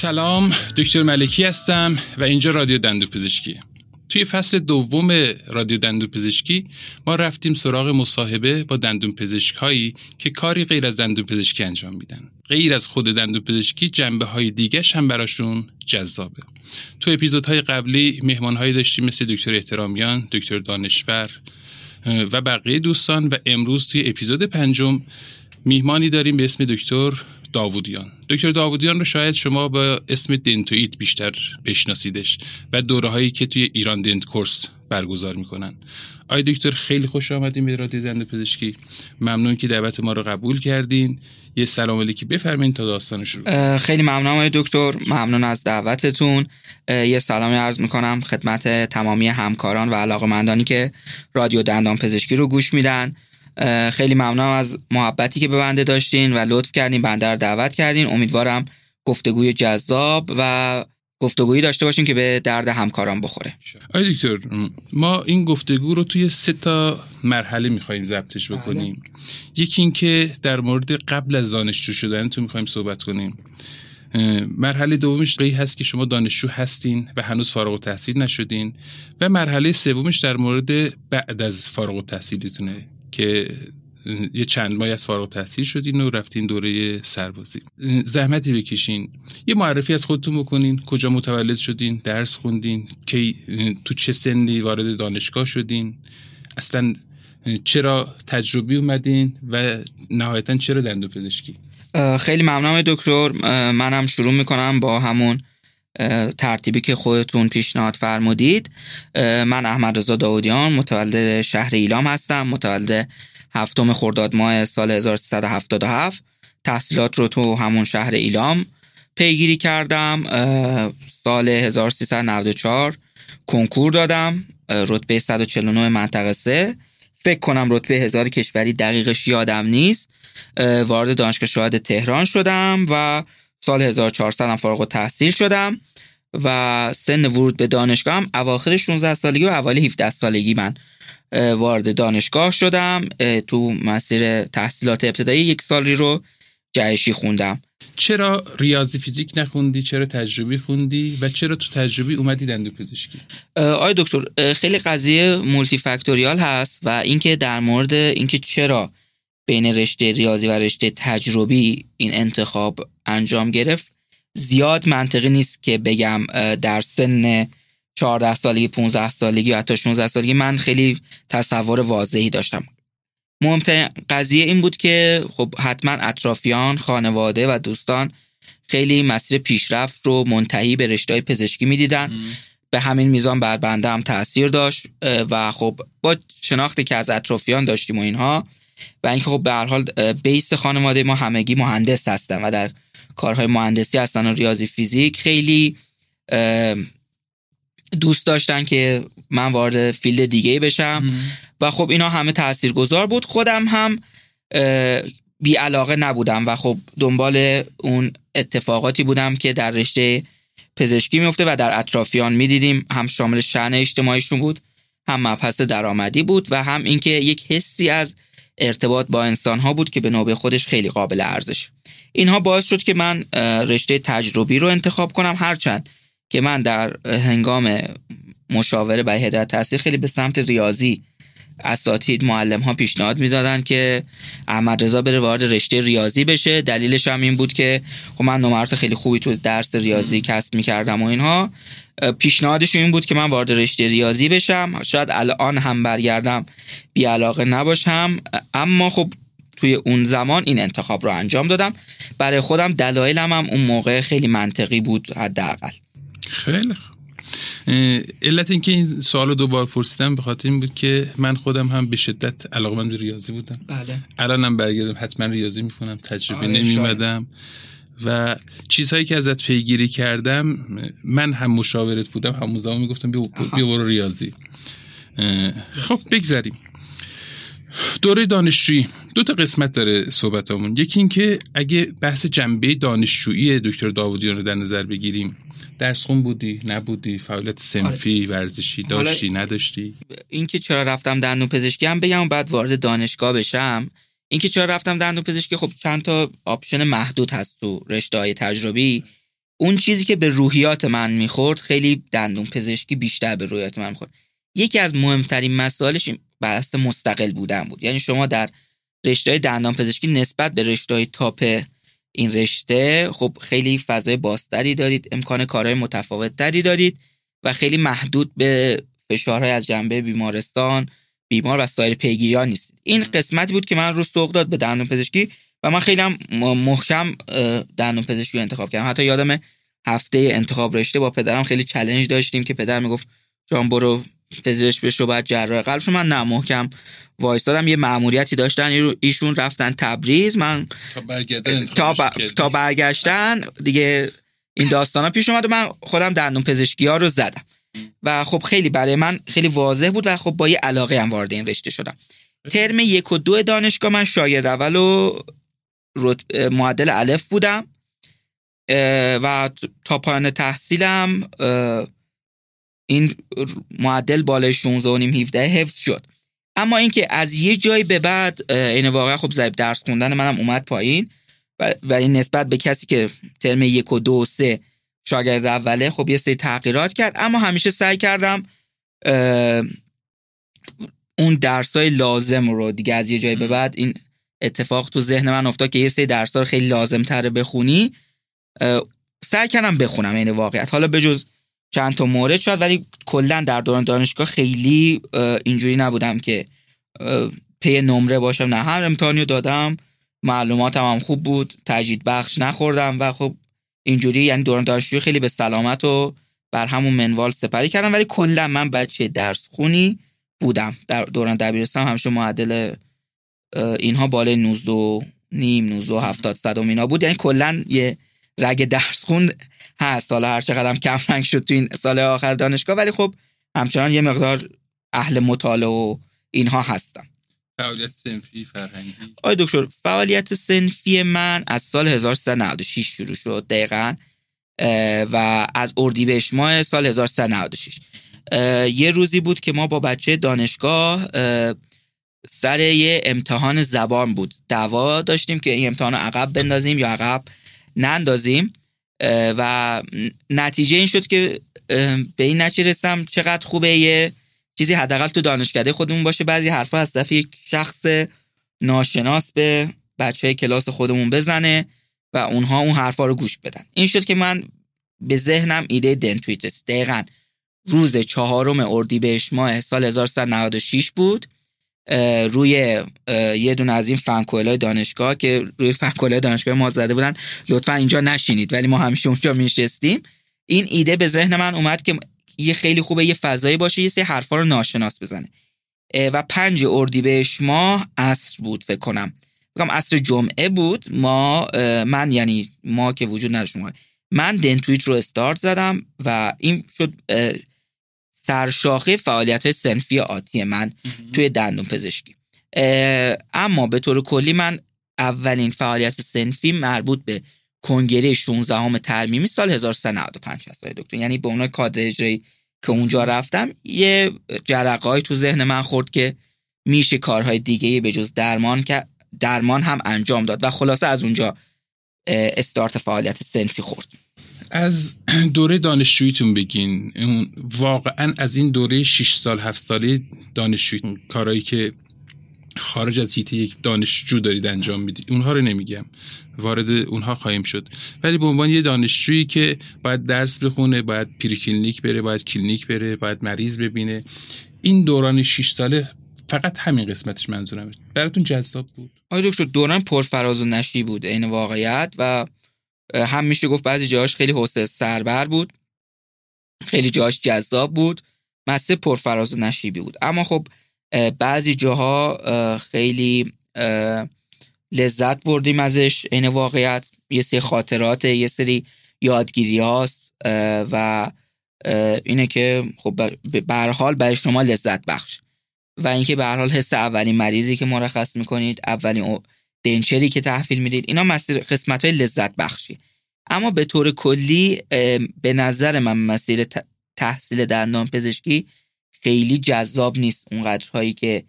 سلام دکتر ملکی هستم و اینجا رادیو دندو پزشکی. توی فصل دوم رادیو دندون پزشکی ما رفتیم سراغ مصاحبه با دندون پزشک هایی که کاری غیر از دندون پزشکی انجام میدن. غیر از خود دندون پزشکی جنبه های دیگه هم براشون جذابه. تو اپیزودهای قبلی مهمان هایی داشتیم مثل دکتر احترامیان دکتر دانشور و بقیه دوستان و امروز توی اپیزود پنجم میهمانی داریم به اسم دکتر داوودیان. دکتر داوودیان رو شاید شما با اسم دنتویت بیشتر بشناسیدش و دوره هایی که توی ایران دنت کورس برگزار می‌کنن. آی دکتر خیلی خوش آمدیم به رادیو دندون پزشکی. ممنون که دعوت ما رو قبول کردین. یه سلام علیکی بفرمایید تا داستان شروع. خیلی ممنونم آقای دکتر. ممنون از دعوتتون. یه سلامی عرض می‌کنم خدمت تمامی همکاران و علاقمندانی که رادیو دندان پزشکی رو گوش میدن. خیلی ممنونم از محبتی که به بنده داشتین و لطف کردین بنده رو دعوت کردین. امیدوارم گفتگوی جذاب و گفتگویی داشته باشیم که به درد همکاران بخوره. آی دکتر ما این گفتگو رو توی سه تا مرحله می‌خوایم ضبطش بله. بکنیم. یکی اینکه در مورد قبل از دانشجو شدن تو می‌خوایم صحبت کنیم. مرحله دومش قی هست که شما دانشجو هستین و هنوز فارغ التحصیل نشدین. و مرحله سومش در مورد بعد از فارغ التحصیلتونه. که یه چند ماه از فارغ تحصیل شدین و رفتین دوره سربازی. زحمتی بکشین. یه معرفی از خودتون بکنین. کجا متولد شدین؟ درس خوندین؟ کی تو چه سنی وارد دانشگاه شدین؟ اصلا چرا تجربی اومدین و نهایتا چرا دندو پزشکی؟ خیلی ممنونم دکتر. منم شروع می‌کنم با همون ترتیبی که خودتون پیشنهاد فرمودید. من احمد رضا داودیان متولد شهر ایلام هستم متولد هفتم خرداد ماه سال 1377 تحصیلات رو تو همون شهر ایلام پیگیری کردم. سال 1394 کنکور دادم رتبه 149 منطقه 3 فکر کنم رتبه هزار کشوری دقیقش یادم نیست. وارد دانشگاه شهاد تهران شدم و سال 1400 هم فارغ تحصیل شدم و سن ورود به دانشگاه هم اواخر 16 سالگی و اوایل 17 سالگی من وارد دانشگاه شدم تو مسیر تحصیلات ابتدایی یک سالی رو جهشی خوندم. چرا ریاضی فیزیک نخوندی؟ چرا تجربی خوندی؟ و چرا تو تجربی اومدی دندو پزشکی؟ آیا دکتر خیلی قضیه مولتی فاکتوریال هست و اینکه در مورد اینکه چرا بین رشته ریاضی و رشته تجربی این انتخاب انجام گرفت. زیاد منطقی نیست که بگم در سن 14 سالگی 15 سالگی یا حتی 16 سالگی من خیلی تصور واضحی داشتم. مهمترین قضیه این بود که خب حتما اطرافیان خانواده و دوستان خیلی مسیر پیشرفت رو منتهی به رشته پزشکی می‌دیدن. به همین میزان بر بنده هم تاثیر داشت و خب با شناختی که از اطرافیان داشتیم و اینها و اینکه خب به هر حال base خانواده ما همگی مهندس هستن و در کارهای مهندسی هستن و ریاضی فیزیک. خیلی دوست داشتن که من وارد field دیگه بشم. و خب اینا همه گذار بود. خودم هم بی علاقه نبودم و خب دنبال اون اتفاقاتی بودم که در رشته پزشکی میفته و در اطرافیان می‌دیدیم. هم شامل شأن اجتماعیشون بود هم مبحث درآمدی بود و هم اینکه یک حسی از ارتباط با انسان ها بود که به نوبه خودش خیلی قابل ارزش. اینها باعث شد که من رشته تجربی رو انتخاب کنم. هرچند که من در هنگام مشاوره برای هدایت تحصیل خیلی به سمت ریاضی اساتید معلم ها پیشنهاد می‌دادن که احمد رضا بره وارد رشته ریاضی بشه. دلیلش هم این بود که خب من نمرات خیلی خوبی تو درس ریاضی کسب می‌کردم و اینها. پیشنهادش این بود که من وارد رشته ریاضی بشم. شاید الان هم برگردم بی علاقه نباشم اما خب توی اون زمان این انتخاب رو انجام دادم. برای خودم دلایلم هم اون موقع خیلی منطقی بود حداقل. خیلی علت اینکه این سوال رو دوبار پرسیدم به خاطر این بود که من خودم هم به شدت علاقه به ریاضی بودم. بله. الانم برگردم حتما ریاضی می‌خونم تجربه آره، نمیمدم و چیزهایی که ازت پیگیری کردم من هم مشاورت بودم همون زمان می‌گفتم بیا برو ریاضی. خب بگذاریم دوره دانشجویی. دو تا قسمت داره صحبتامون. یکی اینکه اگه بحث جنبه دانشجویی دکتر داودیان رو در نظر بگیریم درس خون بودی نبودی فعالیت سنفی. ورزشی داشتی نداشتی؟ اینکه چرا رفتم دندون پزشکی هم بگم بعد وارد دانشگاه بشم اینکه چرا رفتم دندون پزشکی خب چند تا option محدود هست تو رشته های تجربی. اون چیزی که به روحیات من می‌خورد خیلی دندون پزشکی بیشتر به روحیات من می‌خورد. یکی از مهمترین مسائلش بحث مستقل بودن بود. یعنی شما در رشته دندان پزشکی نسبت به رشته top این رشته خب خیلی فضای بازتری دارید امکان کارهای متفاوت تری دارید و خیلی محدود به فشارهای از جنبه بیمارستان بیمار و سایر پیگیریان نیست این قسمتی بود که من رو سوق داد به دندون پزشکی و من خیلی هم محکم دندون پزشکی رو انتخاب کردم. حتی یادم هفته انتخاب رشته با پدرم خیلی چلنج داشتیم که پدر می‌گفت جان برو پزشک بشو بعد جراح. قلبش من نه محکم وایستادم. یه مأموریتی داشتن. ایشون رفتن تبریز. من تا, تا برگشتن دیگه این داستان ها پیش اومد و من خودم دندون پزشکی ها رو زدم. و خب خیلی برای من خیلی واضح بود و خب با یه علاقه هم وارد این رشته شدم. ترم یک و دو دانشگاه من شاگرد اول و معدل الف بودم. و تا پایان تحصیلم این معدل بالای 16 و نیم 17 حفظ شد. اما اینکه از یه جایی به بعد این واقعا خب زیب درس خوندن منم اومد پایین. و, و این نسبت به کسی که ترم یک و دو و سه شاگرد اوله خب یه سری تغییرات کرد. اما همیشه سعی کردم اون درسای لازم رو دیگه از یه جایی به بعد این اتفاق تو ذهن من افتاد که یه سری درس رو خیلی لازم تره بخونی سعی کردم بخونم این واقعیت. حالا بجز چند تا مورد شد ولی کلا در دوران دانشگاه خیلی اینجوری نبودم که پی نمره باشم. نه هر امتحانی دادم معلوماتم هم خوب بود تجدید بخش نخوردم و خب اینجوری یعنی دوران دانشجویی خیلی به سلامت و بر همون منوال سپری کردم. ولی کلا من بچه درس خونی بودم. در دوران دبیرستان همیشه معدل اینها بالای 19 نیم 19 70 صد اینا بود. یعنی کلا یه رگ درس خون هست. حالا هر چقدر کم رنگ شد تو این سال آخر دانشگاه ولی خب همچنان یه مقدار اهل مطالعه و اینها هستم. فعالیت سنفی فرهنگی. آی دکتر فعالیت سنفی من از سال 1396 شروع شد دقیقا و از اردیبهشت ماه سال 1396 یه روزی بود که ما با بچه دانشگاه سر یه امتحان زبان بود. دعوا داشتیم که این امتحان عقب بندازیم یا عقب نندازیم و نتیجه این شد که به این نتیجه رسم چقدر خوبه یه چیزی حداقل تو دانشکده خودمون باشه. بعضی حرفا از طرف یک شخص ناشناس به بچه کلاس خودمون بزنه و اونها اون حرفا رو گوش بدن. این شد که من به ذهنم ایده دنتویت رسید. دقیقا روز چهارم اردیبهشت ماه سال 1396 بود. روی یه دونه از این فنکوئلای دانشگاه که روی فنکوئلای دانشگاه ما زده بودن لطفا اینجا نشینید. ولی ما همیشه اونجا میشستیم این ایده به ذهن من اومد که یه خیلی خوبه یه فضایی باشه یه سری حرفا رو ناشناس بزنه. و پنج اردیبهشت ماه عصر بود فکر کنم. بگم عصر جمعه بود. ما من یعنی ما که وجود نداشت من دنتویت رو استارت زدم و این شد سرشاخه فعالیت سنفی آتی من توی دندون پزشکی. اما به طور کلی من اولین فعالیت سنفی مربوط به کنگره 16 همه ترمیمی سال 1395 هست دکتر. یعنی به اونای کادر که اونجا رفتم یه جرقای تو ذهن من خورد که میشه کارهای دیگه به جز درمان که درمان هم انجام داد و خلاصه از اونجا استارت فعالیت سنفی خورد از دوره دانشجوییتون بگین. واقعا از این دوره 6 سال 7 ساله دانشجویی کارهایی که خارج از حیطه یک دانشجو دارید انجام می‌دید. اونها رو نمیگم. وارد اونها خواهیم شد. ولی به عنوان یه دانشجویی که باید درس بخونه باید کلینیک بره باید کلینیک بره باید مریض ببینه. این دوران 6 ساله فقط همین قسمتش منظورم براتون جذاب بود. آقای دکتر دوران پرفراز و نشیبی بود این واقعیت. و هم میشه گفت بعضی جاهاش خیلی حوصله سربر بود. خیلی جاهاش جذاب بود. مسه پرفراز و نشیبی بود. اما خب بعضی جاها خیلی لذت بردیم ازش. این واقعیت یه سری خاطرات یه سری یادگیری هاست و اینه که خب به حال برای شما لذت بخش. و اینکه به حال حس اولین مریضی که مرخص می‌کنید اولین دنچری که تحویل می‌دید اینا مسیر قسمت های لذت بخشی اما به طور کلی به نظر من مسیر تحصیل دندان پزشکی خیلی جذاب نیست اونقدر هایی که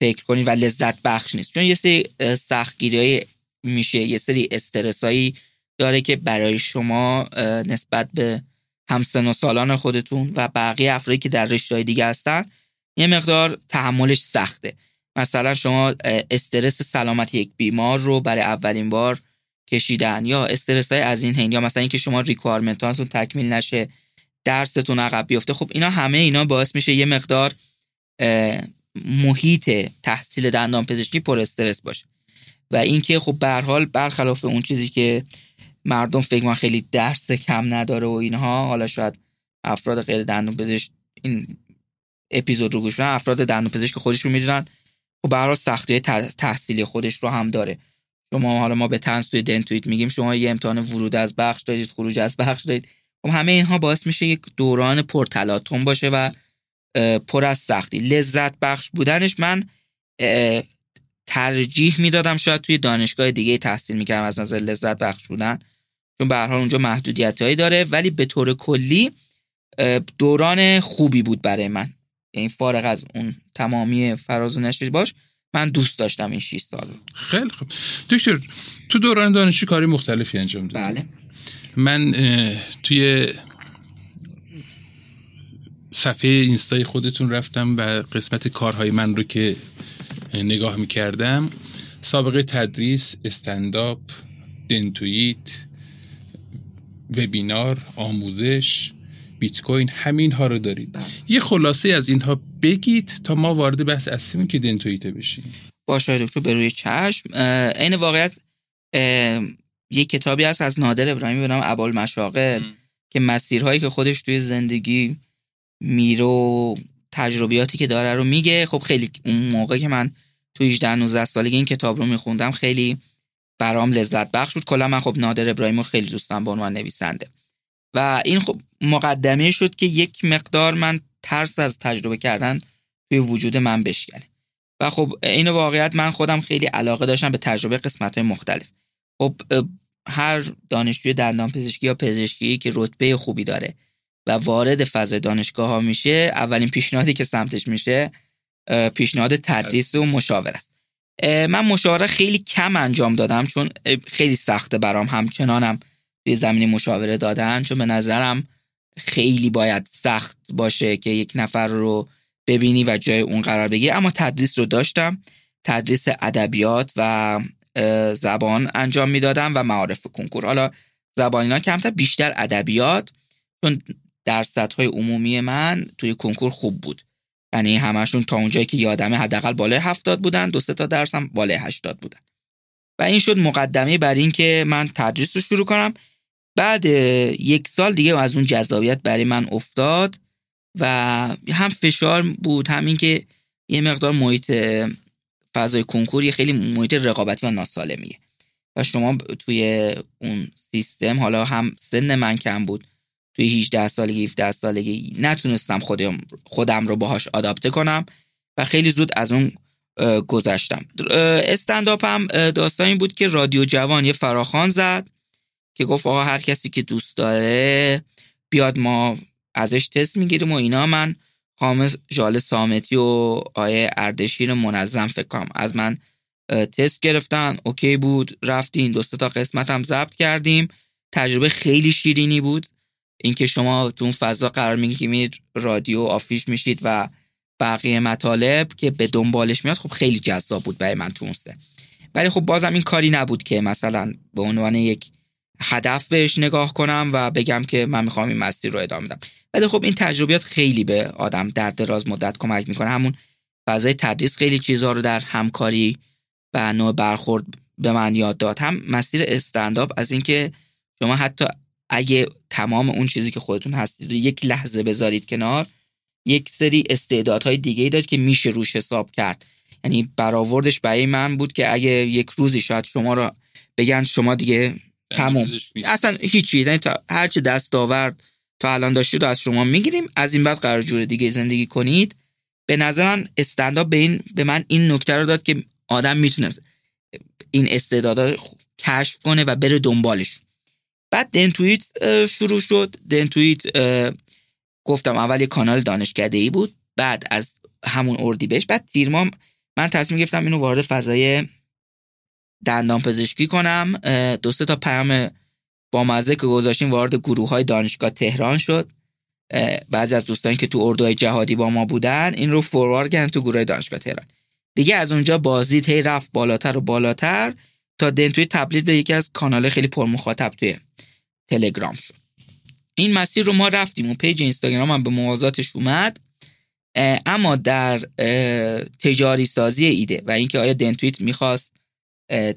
فکر کنید و لذت بخش نیست. چون یه سری سختگیری میشه یه سری استرس هایی داره که برای شما نسبت به همسن و سالان خودتون و بقیه افرادی که در رشته دیگه هستن یه مقدار تحملش سخته. مثلا شما استرس سلامت یک بیمار رو برای اولین بار کشیدن یا استرس های از این هین یا مثلا اینکه شما ریکوایرمنتاتون تکمیل نشه درستون عقب بیفته خب اینا همه اینا باعث میشه یه مقدار محیط تحصیل دندان پزشکی پر استرس باشه. و اینکه خب به حال برخلاف اون چیزی که مردم فکر من خیلی درس کم نداره و اینها حالا شاید افراد غیر دندون پزشک این اپیزود رو گوش بدن افراد دندون پزشک خودش رو می‌دونن به هر سختی تحصیلی خودش رو هم داره. شما حالا ما به تنس توی دنتویت میگیم شما یه امتحان ورود از بخش دارید خروج از بخش دارید خب همه اینها باعث میشه یک دوران پرتلاطم باشه و پر از سختی. لذت بخش بودنش من ترجیح می‌دادم شاید توی دانشگاه دیگه تحصیل می‌کردم از نظر لذت بخش بودن. چون به حال اونجا محدودیت هایی داره ولی به طور کلی دوران خوبی بود برای من. یعنی فارغ از اون تمامی فراز و نشر باش من دوست داشتم این 6 سال. خیلی خوب. دکتر تو دوران دانشجو کاری مختلفی انجام دادم بله. من توی صفحه اینستای خودتون رفتم و قسمت کارهای من رو که نگاه می‌کردم سابقه تدریس استنداپ دنتویت وبینار آموزش بیت کوین همین ها رو دارید. بله. یه خلاصه از اینها بگید تا ما وارد بحث اصلیمون که دنتویته بشیم. باشه دکتر به روی چشم. این واقعیت یه کتابی هست از نادر ابراهیمی به نام ابوال مشاغل که مسیرهایی که خودش توی زندگی میره و تجربیاتی که داره رو میگه. خب خیلی اون موقع که من تو 18 19 سالگی این کتاب رو میخوندم خیلی برام لذت بخش بود. کلا من خب نادر ابراهیم رو خیلی دوستم به عنوان نویسنده. و این خب مقدمه شد که یک مقدار من ترس از تجربه کردن توی وجود من بشکنه. و خب این واقعیت من خودم خیلی علاقه داشتم به تجربه قسمت های مختلف. خب هر دانشجوی دندان پزشکی یا پزشکی که رتبه خوبی داره و وارد فضای دانشگاه ها میشه اولین پیشنهادی که سمتش میشه پیشنهاد تدریس و مشاوره است. من مشاوره خیلی کم انجام دادم چون خیلی سخته برام همچنانم توی زمین مشاوره دادن چون به نظرم خیلی باید سخت باشه که یک نفر رو ببینی و جای اون قرار بگیری. اما تدریس رو داشتم تدریس ادبیات و زبان انجام می‌دادم و معارف کنکور. حالا زبان اینا کمتر بیشتر ادبیات چون درصد های عمومی من توی کنکور خوب بود. یعنی همشون تا اونجایی که یادمه حداقل بالای هفتاد بودن دو سه تا درس هم بالای هشتاد بودن. و این شد مقدمه بر اینکه من تدریس رو شروع کنم. بعد یک سال دیگه از اون جذابیت برای من افتاد و هم فشار بود هم اینکه یه مقدار محیط فضای کنکور خیلی محیط رقابتی و ناسالمیه. و شما توی اون سیستم حالا هم سن من کم بود توی 18 سالگی 17 سالگی نتونستم خودم خودم رو باهاش آداپته کنم و خیلی زود از اون گذشتم. استنداپ هم داستانی بود که رادیو جوان یه فراخان زد. که گفت آقا هر کسی که دوست داره بیاد ما ازش تست می‌گیریم و اینا. من خامس جال سامتی و آیه اردشیر منظم فکر کنم از من تست گرفتن. اوکی بود. رفتین دو تا قسمت هم ضبط کردیم. تجربه خیلی شیرینی بود. اینکه شما تو اون فضا قرار می‌گیرید رادیو آفیش میشید و بقیه مطالب که به دنبالش میاد خب خیلی جذاب بود برای من تو اون ولی خب بازم این کاری نبود که مثلا به عنوان یک هدف بهش نگاه کنم و بگم که من می‌خوام این مسیر رو ادامه بدم. ولی خب این تجربیات خیلی به آدم در دراز مدت کمک می‌کنه. همون فضای تدریس خیلی چیزها رو در همکاری و نوع برخورد به من یاد داد. هم مسیر استنداپ از اینکه شما حتی اگه تمام اون چیزی که خودتون هستید یک لحظه بذارید کنار یک سری استعدادهای دیگه ای دارید که میشه روش حساب کرد. یعنی برآوردش برای من بود که اگه یک روزی شاید شما رو بگن شما دیگه تموم اصلا هیچی یعنی تا هرچی دست آورد تا الان داشتید رو از شما می‌گیریم. از این بعد قرار جور دیگه زندگی کنید. به نظر من استنداپ به این به من این نکته رو داد که آدم می‌تونه این استعدادا کشف کنه و بره دنبالش. بعد دنتویت شروع شد. دنتویت گفتم اول یه کانال دانشکده ای بود. بعد از همون اردی بهش بعد تیرمام من تصمیم گرفتم اینو وارد فضای دندان پزشکی کنم دو تا پیام با مزه که گذاشتیم وارد گروه های دانشگاه تهران شد. بعضی از دوستانی که تو اردوهای جهادی با ما بودن این رو فوروارد کردن تو گروه دانشگاه تهران. دیگه از اونجا بازدید هی رفت بالاتر و بالاتر تا دنتوی تبدیل به یکی از کانال خیلی پرمخاطب توی تلگرام شد. این مسیر رو ما رفتیم و پیج اینستاگرام هم به موازاتش اومد. اما در تجاری سازی ایده و اینکه آیا دنتویت می‌خواست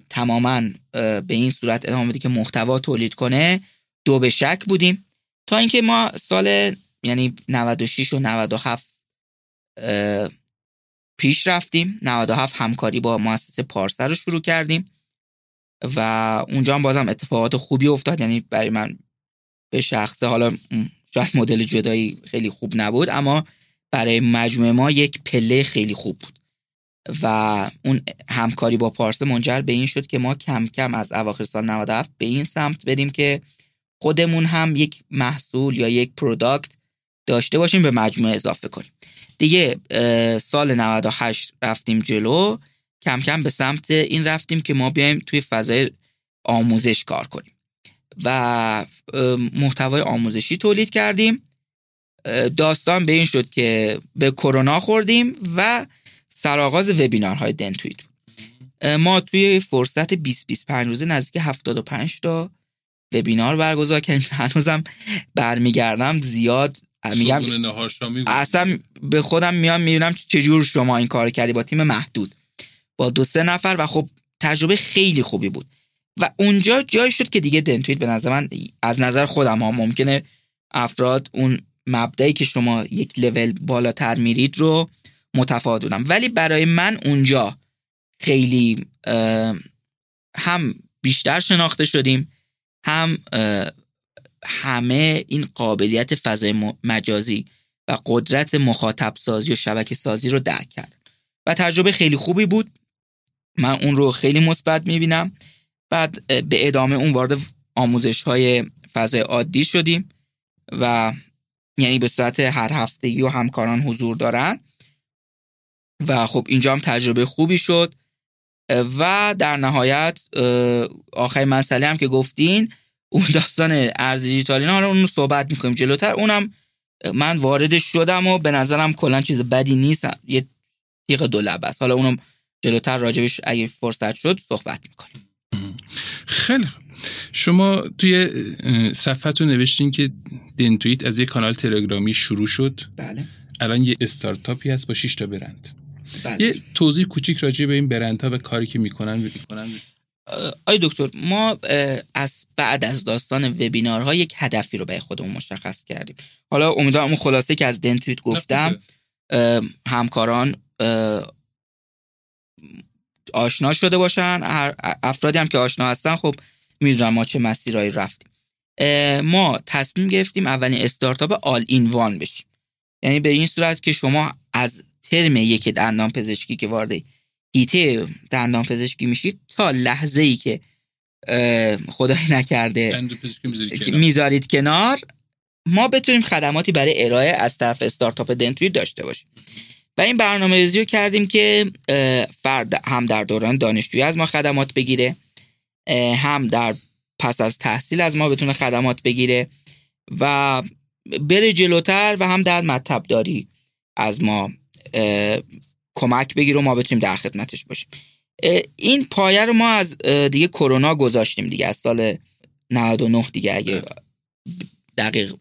تماما به این صورت ادامه بده که محتوا تولید کنه دو به شک بودیم. تا اینکه ما سال یعنی 96 و 97 پیش رفتیم. 97 همکاری با مؤسسه پارسر رو شروع کردیم و اونجا هم بازم اتفاقات خوبی افتاد. یعنی برای من به شخصه حالا شاید مدل جدایی خیلی خوب نبود اما برای مجموعه ما یک پله خیلی خوب بود. و اون همکاری با پارسه منجر به این شد که ما کم کم از اواخر سال 97 به این سمت بدیم که خودمون هم یک محصول یا یک پروداکت داشته باشیم به مجموعه اضافه کنیم. دیگه سال 98 رفتیم جلو کم کم به سمت این رفتیم که ما بیایم توی فضای آموزش کار کنیم. و محتوای آموزشی تولید کردیم. داستان به این شد که به کرونا خوردیم و سرآغاز وبینارهای دنتویت ما توی فرصت 20 25 روزه نزدیک 75 تا وبینار برگزار کردیم. هنوزم برمیگردم زیاد. میگم اصلا به خودم میام می‌بینم چجور شما این کار کردی با تیم محدود. با دو سه نفر و خب تجربه خیلی خوبی بود. و اونجا جای شد که دیگه دنتویت به نظر من از نظر خودم ها ممکنه افراد اون مبدعی که شما یک لول بالاتر میرید رو متفاوت بودم ولی برای من اونجا خیلی هم بیشتر شناخته شدیم هم همه این قابلیت فضای مجازی و قدرت مخاطب سازی و شبکه سازی رو درک کرد و تجربه خیلی خوبی بود. من اون رو خیلی مثبت می‌بینم. بعد به ادامه اون وارد آموزش های فضای عادی شدیم و یعنی به صورت هر هفته و همکاران حضور دارن. و خب اینجا هم تجربه خوبی شد. و در نهایت آخرین مسئله هم که گفتین اون داستان ارز دیجیتالی حالا اون رو صحبت می‌کنیم جلوتر. اونم من وارد شدم و به نظرم کلا چیز بدی نیست. یه تیغ دو لب است. حالا اونم جلوتر راجبش اگه فرصت شد صحبت می‌کنیم. خیلی شما توی صفحتون نوشتین که دنتویت از یه کانال تلگرامی شروع شد. بله. الان یه استارتاپی هست با 6 تا برند. بله. یه توضیح کوچیک راجع به این برندها و کاری که می‌کنن می‌کنن. آی دکتر ما از بعد از داستان وبینارها یک هدفی رو به خودمون مشخص کردیم. حالا امیدوارم اون خلاصه که از دنتویت گفتم همکاران آشنا شده باشن. افرادی هم که آشنا هستن خب می‌دونم ما چه مسیرهایی رفتیم. ما تصمیم گرفتیم اولین استارتاپ آل این وان بشیم. یعنی به این صورت که شما از ترم یک دندان پزشکی که وارد هیته دندان پزشکی میشید تا لحظه ای که خدای نکرده می‌ذارید کنار ما بتونیم خدماتی برای ارائه از طرف استارتاپ دنتوی داشته باشیم. و این برنامه ریزی رو کردیم که فرد هم در دوران دانشجویی از ما خدمات بگیره هم در پس از تحصیل از ما بتونه خدمات بگیره و بره جلوتر و هم در مطب داری از ما کمک بگیره و ما بتونیم در خدمتش باشیم. این پایه رو ما از دیگه کرونا گذاشتیم دیگه از سال 99 دیگه اگه دقیق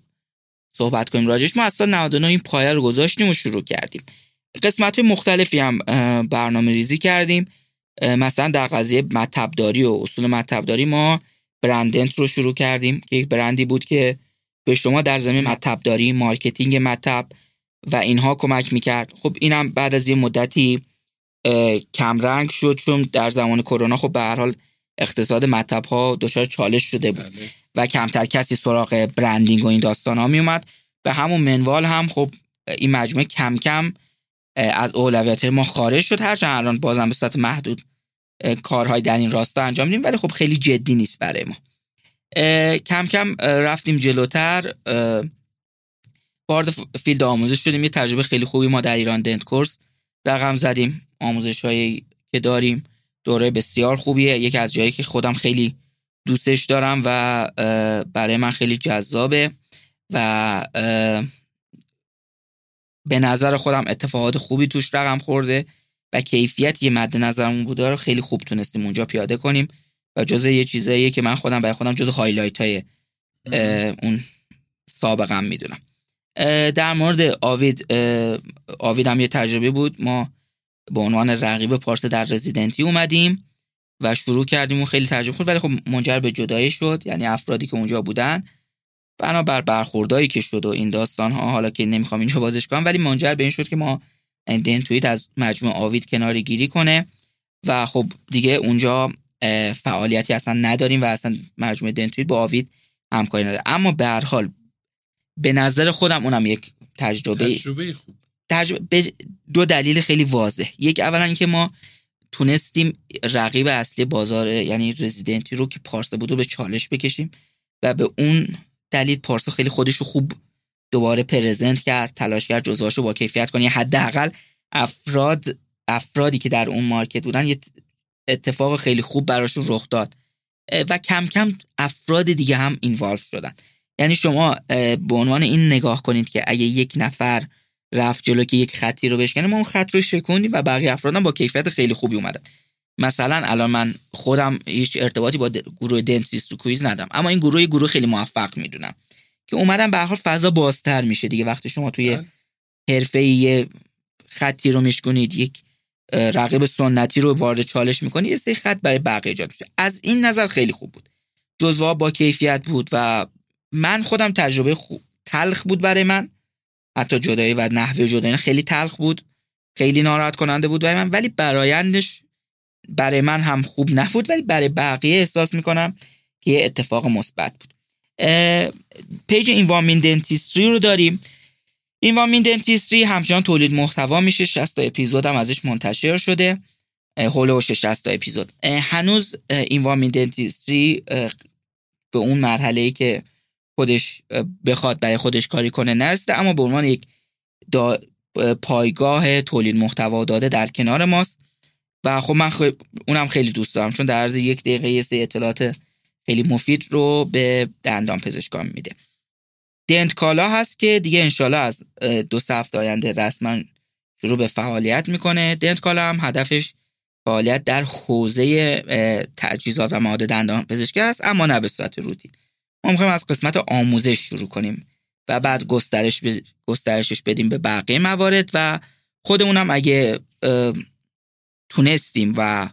صحبت کنیم راجش ما از سال 99 این پایه رو گذاشتیم و شروع کردیم. قسمت مختلفی هم برنامه ریزی کردیم. مثلا در قضیه مطبداری و اصول مطبداری ما برندنت رو شروع کردیم که یک برندی بود که به شما در زمین مطبداری marketing مطب و اینها کمک می‌کرد. خب اینم بعد از یه مدتی کمرنگ شد چون در زمان کرونا خب به هر حال اقتصاد مطب ها دچار چالش شده بود بله. و کمتر کسی سراغ branding و این داستان ها میومد به همون منوال هم خب این مجموعه کم کم از اولویت ما خارج شد. هرچند الان بازم به صورت محدود کارهای در این راستا انجام میدیم ولی خب خیلی جدی نیست برای ما. کم کم رفتیم جلوتر. وارد فیلد آموزش شدیم یه تجربه خیلی خوبی ما در ایران دنت کورس رقم زدیم. آموزش هایی که داریم دوره بسیار خوبیه. یکی از جایی که خودم خیلی دوستش دارم و برای من خیلی جذابه و به نظر خودم اتفاقات خوبی توش رقم خورده و کیفیت یه مد نظرمون بوده رو خیلی خوب تونستیم اونجا پیاده کنیم و جزء یه چیزاییه که من خودم برای خودم جزء هایلایت های اون سابقم می‌دونم. در مورد آوید آوید هم یه تجربه بود. ما به عنوان رقیب پارس در رزیدنتی اومدیم و شروع کردیم و خیلی تجربه خود ولی خب منجر به جدایی شد یعنی افرادی که اونجا بودن. بنابر برخوردایی که شد و این داستان ها حالا که نمی‌خوام اینجا بازش کنم ولی منجر به این شد که ما دنتویت از مجموعه آوید کناری گیری کنه و خب دیگه اونجا فعالیتی اصلا نداریم و اصلا مجموعه دنتویت با آوید همکاری نداره. اما به هر حال به نظر خودم اونم یک تجربه تجربه خوب. تجربه دو دلیل خیلی واضح. یک اولا اینکه ما تونستیم رقیب اصلی بازار یعنی رزیدنتی رو که پارسا بود رو به چالش بکشیم و به اون دلیل پارسا خیلی خودش رو خوب دوباره پرزنت کرد تلاش کرد جزواشو با کیفیت کنه. حداقل افراد افرادی که در اون مارکت بودن یه اتفاق خیلی خوب براشون رخ داد. و کم کم افراد دیگه هم اینوالو شدن. یعنی شما به عنوان این نگاه کنید که اگه یک نفر رفت جلو که یک خطی رو بشکنه ما اون خط رو شکوندیم و بقیه افرادم با کیفیت خیلی خوبی اومدن. مثلا الان من خودم هیچ ارتباطی با گروه دنتیست رو کویز ندم اما این گروه گروه خیلی موفق می‌دونم که اومدن به حال فضا بازتر میشه دیگه. وقتی شما توی بله. حرفه خطی رو میشکنید یک رقیب سنتی رو وارد چالش می‌کنی یه سری خط برای بقیه ایجاد میشه. از این نظر خیلی خوب بود. جزوها با کیفیت بود و من خودم تجربه خوب تلخ بود برای من. حتی جدایی و نحوه جدایی خیلی تلخ بود. خیلی ناراحت کننده بود برای من. ولی برایندش برای من هم خوب نبود. ولی برای بقیه احساس می‌کنم که یه اتفاق مثبت بود. پیج اینوامین دنتیستری رو داریم. اینوامین دنتیستری همچنان تولید محتوا میشه. 60 تا اپیزود هم ازش منتشر شده. هولوش 60 تا اپیزود. هنوز اینوامین دنتیستری به اون مرحله ای که خودش بخواد برای خودش کاری کنه نرسیده اما به عنوان یک پایگاه تولید محتوا داده در کنار ماست. و خب من اونم خیلی دوست دارم چون در عرض یک دقیقه یه سری اطلاعات خیلی مفید رو به دندان پزشکان میده. دنت کالا هست که دیگه انشالله از دو هفته آینده رسما شروع به فعالیت می‌کنه. دنت کالا هم هدفش فعالیت در حوزه تجهیزات و مواد دندان پزشکی است اما نه به صورت روتین ما می‌خوایم از قسمت آموزش شروع کنیم و بعد گسترش گسترشش بدیم به بقیه موارد و خودمونم اگه تونستیم و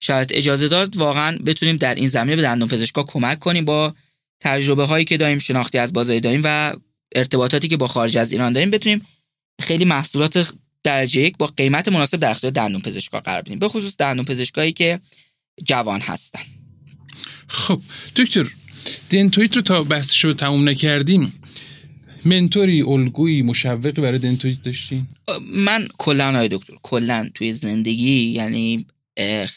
شرط اجازه داد واقعا بتونیم در این زمینه به دندون پزشکا کمک کنیم با تجربه هایی که داریم شناختی از بازاری داریم و ارتباطاتی که با خارج از ایران داریم بتونیم خیلی محصولات درجه یک با قیمت مناسب در اختیار دندون پزشکا قرار بدیم. به خصوص دندون پزشکایی که جوان هستن. خب دکتر دنتویت رو تا بحثش رو تموم نکردیم. منتوری الگویی مشوقی برای دنتویت داشتین؟ من کلا های دکتر کلا توی زندگی یعنی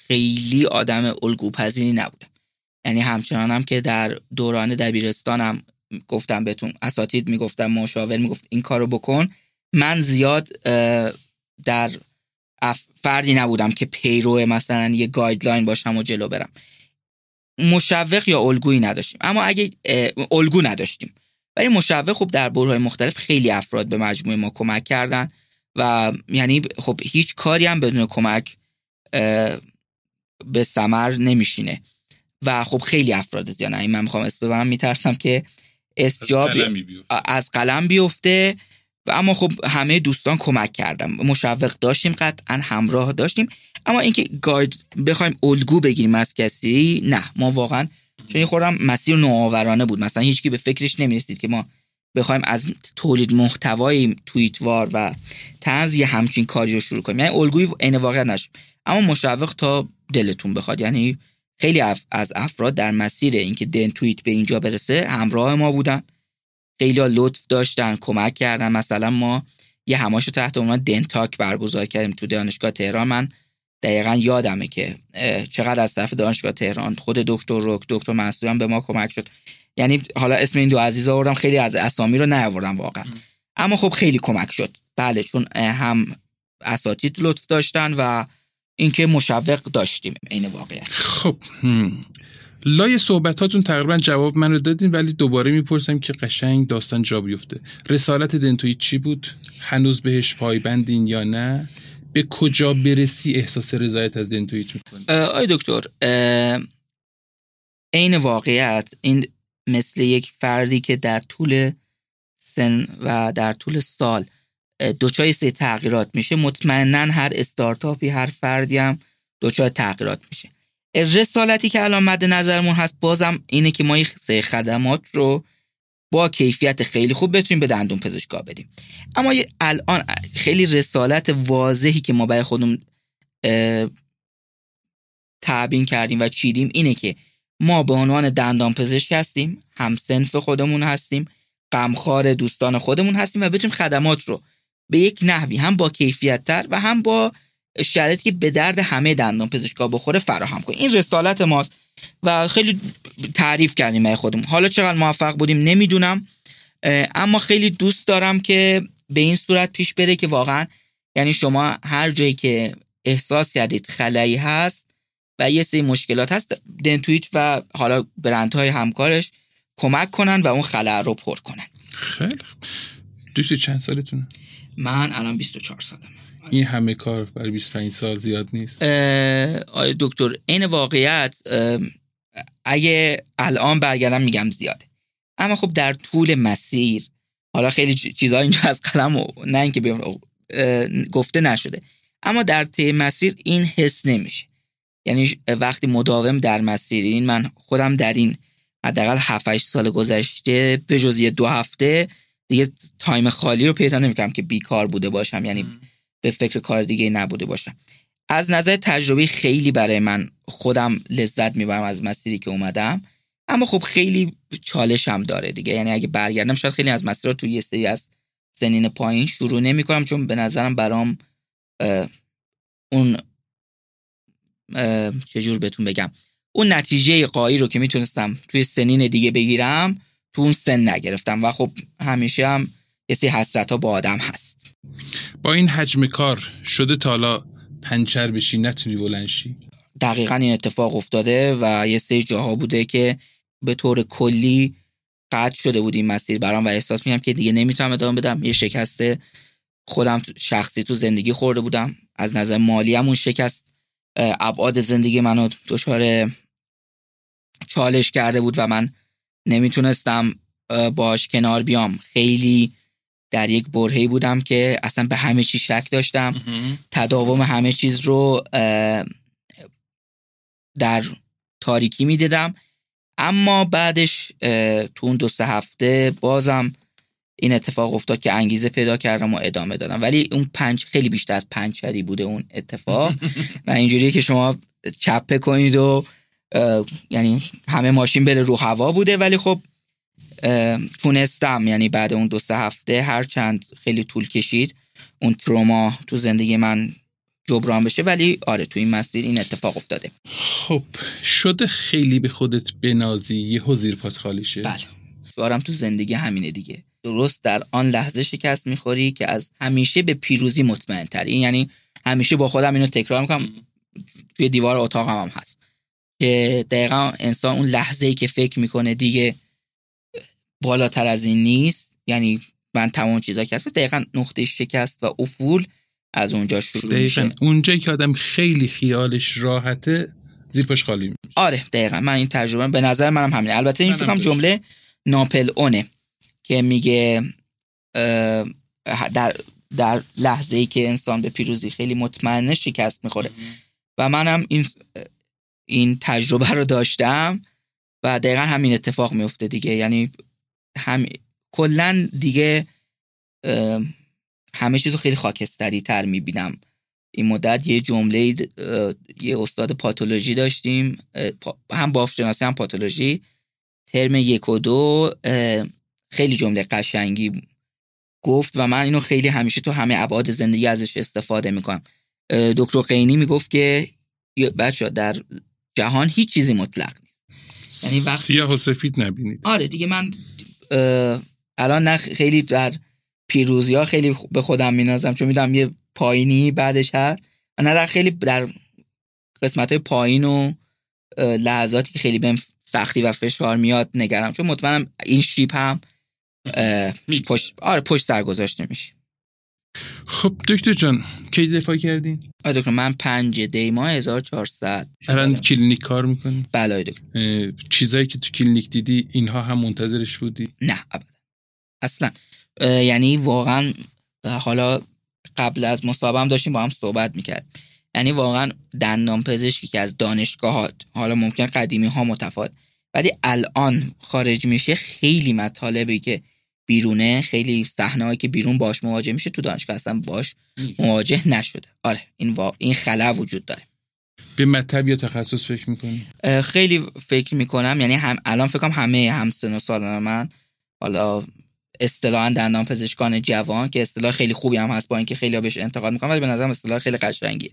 خیلی آدم الگو پذیری نبودم. یعنی همچنانم هم که در دوران دبیرستانم گفتم بهتون اساتید می‌گفتم مشاور می‌گفت این کارو بکن. من زیاد در فردی نبودم که پیرو مثلا یه گایدلاین باشم و جلو برم. مشوق یا الگویی نداشتیم. اما اگه الگو نداشتیم. ولی مشوق خب در برهای مختلف خیلی افراد به مجموعه ما کمک کردن و یعنی خب هیچ کاری هم بدون کمک به سمر نمیشینه. و خب خیلی افراد زیاد این من می‌خوام اسم ببرم میترسم که اسم جا از قلم بیفته. و اما خب همه دوستان کمک کردم مشوق داشتیم قطعا همراه داشتیم. اما اینکه گاید بخوایم الگو بگیریم از کسی نه. ما واقعا چون خودم مسیر نوآورانه بود. مثلا هیچکی به فکرش نمی‌رسید که ما بخوایم از تولید محتوای توییتوار و طنز یه همچین کاری رو شروع کنیم. یعنی الگوی عین واقع نشیم. اما مشوق تا دلتون بخواد. یعنی خیلی از افراد در مسیر اینکه دن توییت به اینجا برسه همراه ما بودن. خیلی لطف داشتن کمک کردن. مثلا ما یه هماشو تحت عنوان دنتاک برگزار کردیم تو دانشگاه تهران. من دقیقا یادمه که چقدر از طرف دانشگاه تهران خود دکتر روک دکتر منصوری هم به ما کمک شد. یعنی حالا اسم این دو عزیز آوردم خیلی از اسامی رو نیاوردم واقعا. اما خب خیلی کمک شد. بله چون هم اساتید لطف داشتن و اینکه مشوق داشتیم عین واقعیت. خب لای صحبتاتون تقریبا جواب من رو دادین ولی دوباره می‌پرسم که قشنگ داستان جا بیفته. رسالت دنتوی چی بود؟ هنوز بهش پایبندین یا نه؟ به کجا برسی احساس رضایت از دنتویت می‌کنی؟ آی دکتر عین واقعیت این مثل یک فردی که در طول سن و در طول سال دوچای سه تغییرات میشه. مطمئنا هر استارتاپی هر فردی هم دوچای تغییرات میشه. رسالتی که الان مد نظرمون هست بازم اینه که ما این خدمات رو با کیفیت خیلی خوب بتونیم به دندون پزشکا بدیم. اما الان خیلی رسالت واضحی که ما برای خودمون تعبین کردیم و چیدیم اینه که ما به عنوان دندان پزشک هستیم هم سنف خودمون هستیم غمخوار دوستان خودمون هستیم و بتونیم خدمات رو به یک نحوی هم با کیفیت تر و هم با شرایطی که به درد همه دندان پزشکا بخوره فراهم کنیم. این رسالت ماست. و خیلی تعریف کردیم برای خودمون. حالا چقدر موفق بودیم نمی‌دونم اما خیلی دوست دارم که به این صورت پیش بره که واقعا یعنی شما هر جایی که احساس کردید خلایی هست و یه سری مشکلات هست دنتویت و حالا برندهای همکارش کمک کنن و اون خلع رو پر کنن. خیلی دوست چند سالتونه؟ من الان 24 سالم این همه کار برای 25 سال زیاد نیست. آیا دکتر این واقعیت اگه الان برگردم میگم زیاده. اما خب در طول مسیر حالا خیلی چیزها اینجا از قلم و نه اینکه گفته نشده. اما در طی مسیر این حس نمیشه. یعنی وقتی مداوم در مسیر این من خودم در این حداقل 7 سال گذشته به جز دو هفته دیگه تایم خالی رو پیدا نمی‌کنم که بیکار بوده باشم. یعنی به فکر کار دیگه نبوده باشم از نظر تجربه خیلی برای من خودم لذت می‌برم از مسیری که اومدم اما خب خیلی چالش هم داره دیگه. یعنی اگه برگردم شاید خیلی از مسیرها توی یه سری از سنین پایین شروع نمی کنم چون به نظرم برام اون چجور بهتون بگم اون نتیجه قایی رو که می‌تونستم توی سنین دیگه بگیرم تو اون سن نگرفتم. و خب همیشه هم یه سری حسرت ها با آدم هست. با این حجم کار شده تا حالا پنچر بشی نتونی بلنشی دقیقا این اتفاق افتاده و یه سری جاها بوده که به طور کلی قطع شده بود این مسیر. برام و احساس میگم که دیگه نمی‌تونم ادامه بدم. یه شکست خودم شخصی تو زندگی خورده بودم. از نظر مالی هم اون شکست ابعاد زندگی منو دچار چالش کرده بود و من نمی‌تونستم باش کنار بیام. خیلی در یک برهی بودم که اصلا به همه چیز شک داشتم. تداوم همه چیز رو در تاریکی می‌دیدم. اما بعدش تو اون دو سه هفته بازم این اتفاق افتاد که انگیزه پیدا کردم و ادامه دادم. ولی اون پنج خیلی بیشتر از پنچری بوده اون اتفاق. و اینجوریه که شما چپه کنید و یعنی همه ماشین بره رو هوا بوده. ولی خب تونستم یعنی بعد اون دو سه هفته هر چند خیلی طول کشید اون تروما تو زندگی من جبران بشه. ولی آره تو این مسیر این اتفاق افتاده. خب شده خیلی به خودت بنازی یه حضیر پات خالی شه. بله. شعارم تو زندگی همینه دیگه. درست در آن لحظه شکست می‌خوری که از همیشه به پیروزی مطمئن تری یعنی همیشه با خودم اینو تکرار می‌کنم. توی دیوار اتاقم هم هست. که دقیقا انسان اون لحظه ای که فکر می‌کنه دیگه بالاتر از این نیست. یعنی من تمام چیزا که هست دقیقا نقطه شکست و افول از اونجا شروع دقیقا. میشه اونجایی که آدم خیلی خیالش راحته زیر پاش خالی میشه. آره دقیقا. من این تجربه به نظر منم همینه. البته این فکرم جمله ناپل اونه که میگه در در لحظه ای که انسان به پیروزی خیلی مطمئنه شکست می‌خوره. و منم این این تجربه رو داشتم و دقیقا همین اتفاق میفته دیگه. یعنی هم کلا دیگه همه چیز رو خیلی خاکستری تر می‌بینم. این مدت یه جمله یه استاد پاتولوژی داشتیم هم بافشناسی هم پاتولوژی. ترم یک و دو خیلی جمله قشنگی گفت و من اینو خیلی همیشه تو همه ابعاد زندگی ازش استفاده می‌کنم. دکتر قینی می‌گفت که بچه در جهان هیچ چیزی مطلق نیست. یعنی وقت سیاه و سفید نبینید. آره دیگه من الان نه خیلی در پیروزی ها خیلی به خودم مینازم چون می‌دونم یه پایینی بعدش هست نه در خیلی در قسمت های پایین و لحظاتی که خیلی بهم سختی و فشار میاد نگرم چون مطمئنم این شیپ هم پشت آره پشت سر گذاشته میشه خب دکتر جان کی دفاع کردین؟ آره دکتر من پنج دی ماه 1400 الان کلینیک کار می‌کنی؟ بله دکتر چیزایی که تو کلینیک دیدی اینها هم منتظرش بودی؟ نه ابدا اصلا یعنی واقعا حالا قبل از مصاحبه داشتیم با هم صحبت می‌کرد یعنی واقعا دندان پزشکی که از دانشگاهات حالا ممکن قدیمی ها متفاوت ولی الان خارج میشه خیلی مطالبی که بیرونه خیلی صحنه که بیرون باش مواجه میشه تو دانشگاه اصلا باش مواجه نشده. آره این وا... این خلا وجود داره. به مطب یا تخصص فکر می‌کنی؟ خیلی فکر می‌کنم یعنی هم الان فکرم همه هم سن و سال من حالا اصطلاحا دندان پزشکان جوان که اصطلاح خیلی خوبی هم هست با اینکه خیلی بهش انتقاد می‌کنم ولی به نظرم اصطلاح خیلی قشنگیه.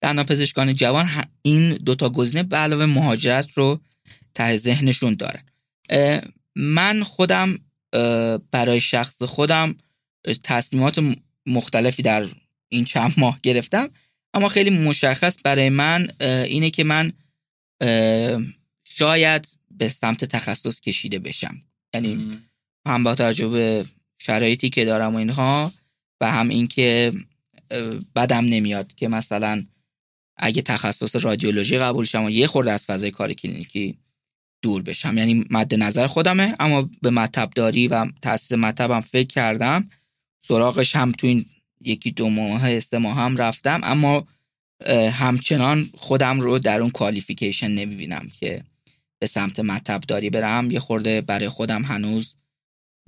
دندان پزشکان جوان این دوتا گزینه به علاوه مهاجرت رو ته ذهنشون داره. من خودم برای شخص خودم تصمیمات مختلفی در این چند ماه گرفتم. اما خیلی مشخص برای من اینه که من شاید به سمت تخصص کشیده بشم. یعنی هم با توجه به شرایطی که دارم و اینها و هم اینکه بدم نمیاد که مثلا اگه تخصص رادیولوژی قبول شم و یه خورده از فضای کار کلینیکی دور بشم. یعنی مد نظر خودمه اما به مطب داری و تاسیس مطبم فکر کردم. سراغش هم تو این یکی دو ماه سه ماه هم رفتم اما همچنان خودم رو در اون کوالیفیکیشن نمی‌بینم که به سمت مطب داری برم. یه خورده برای خودم هنوز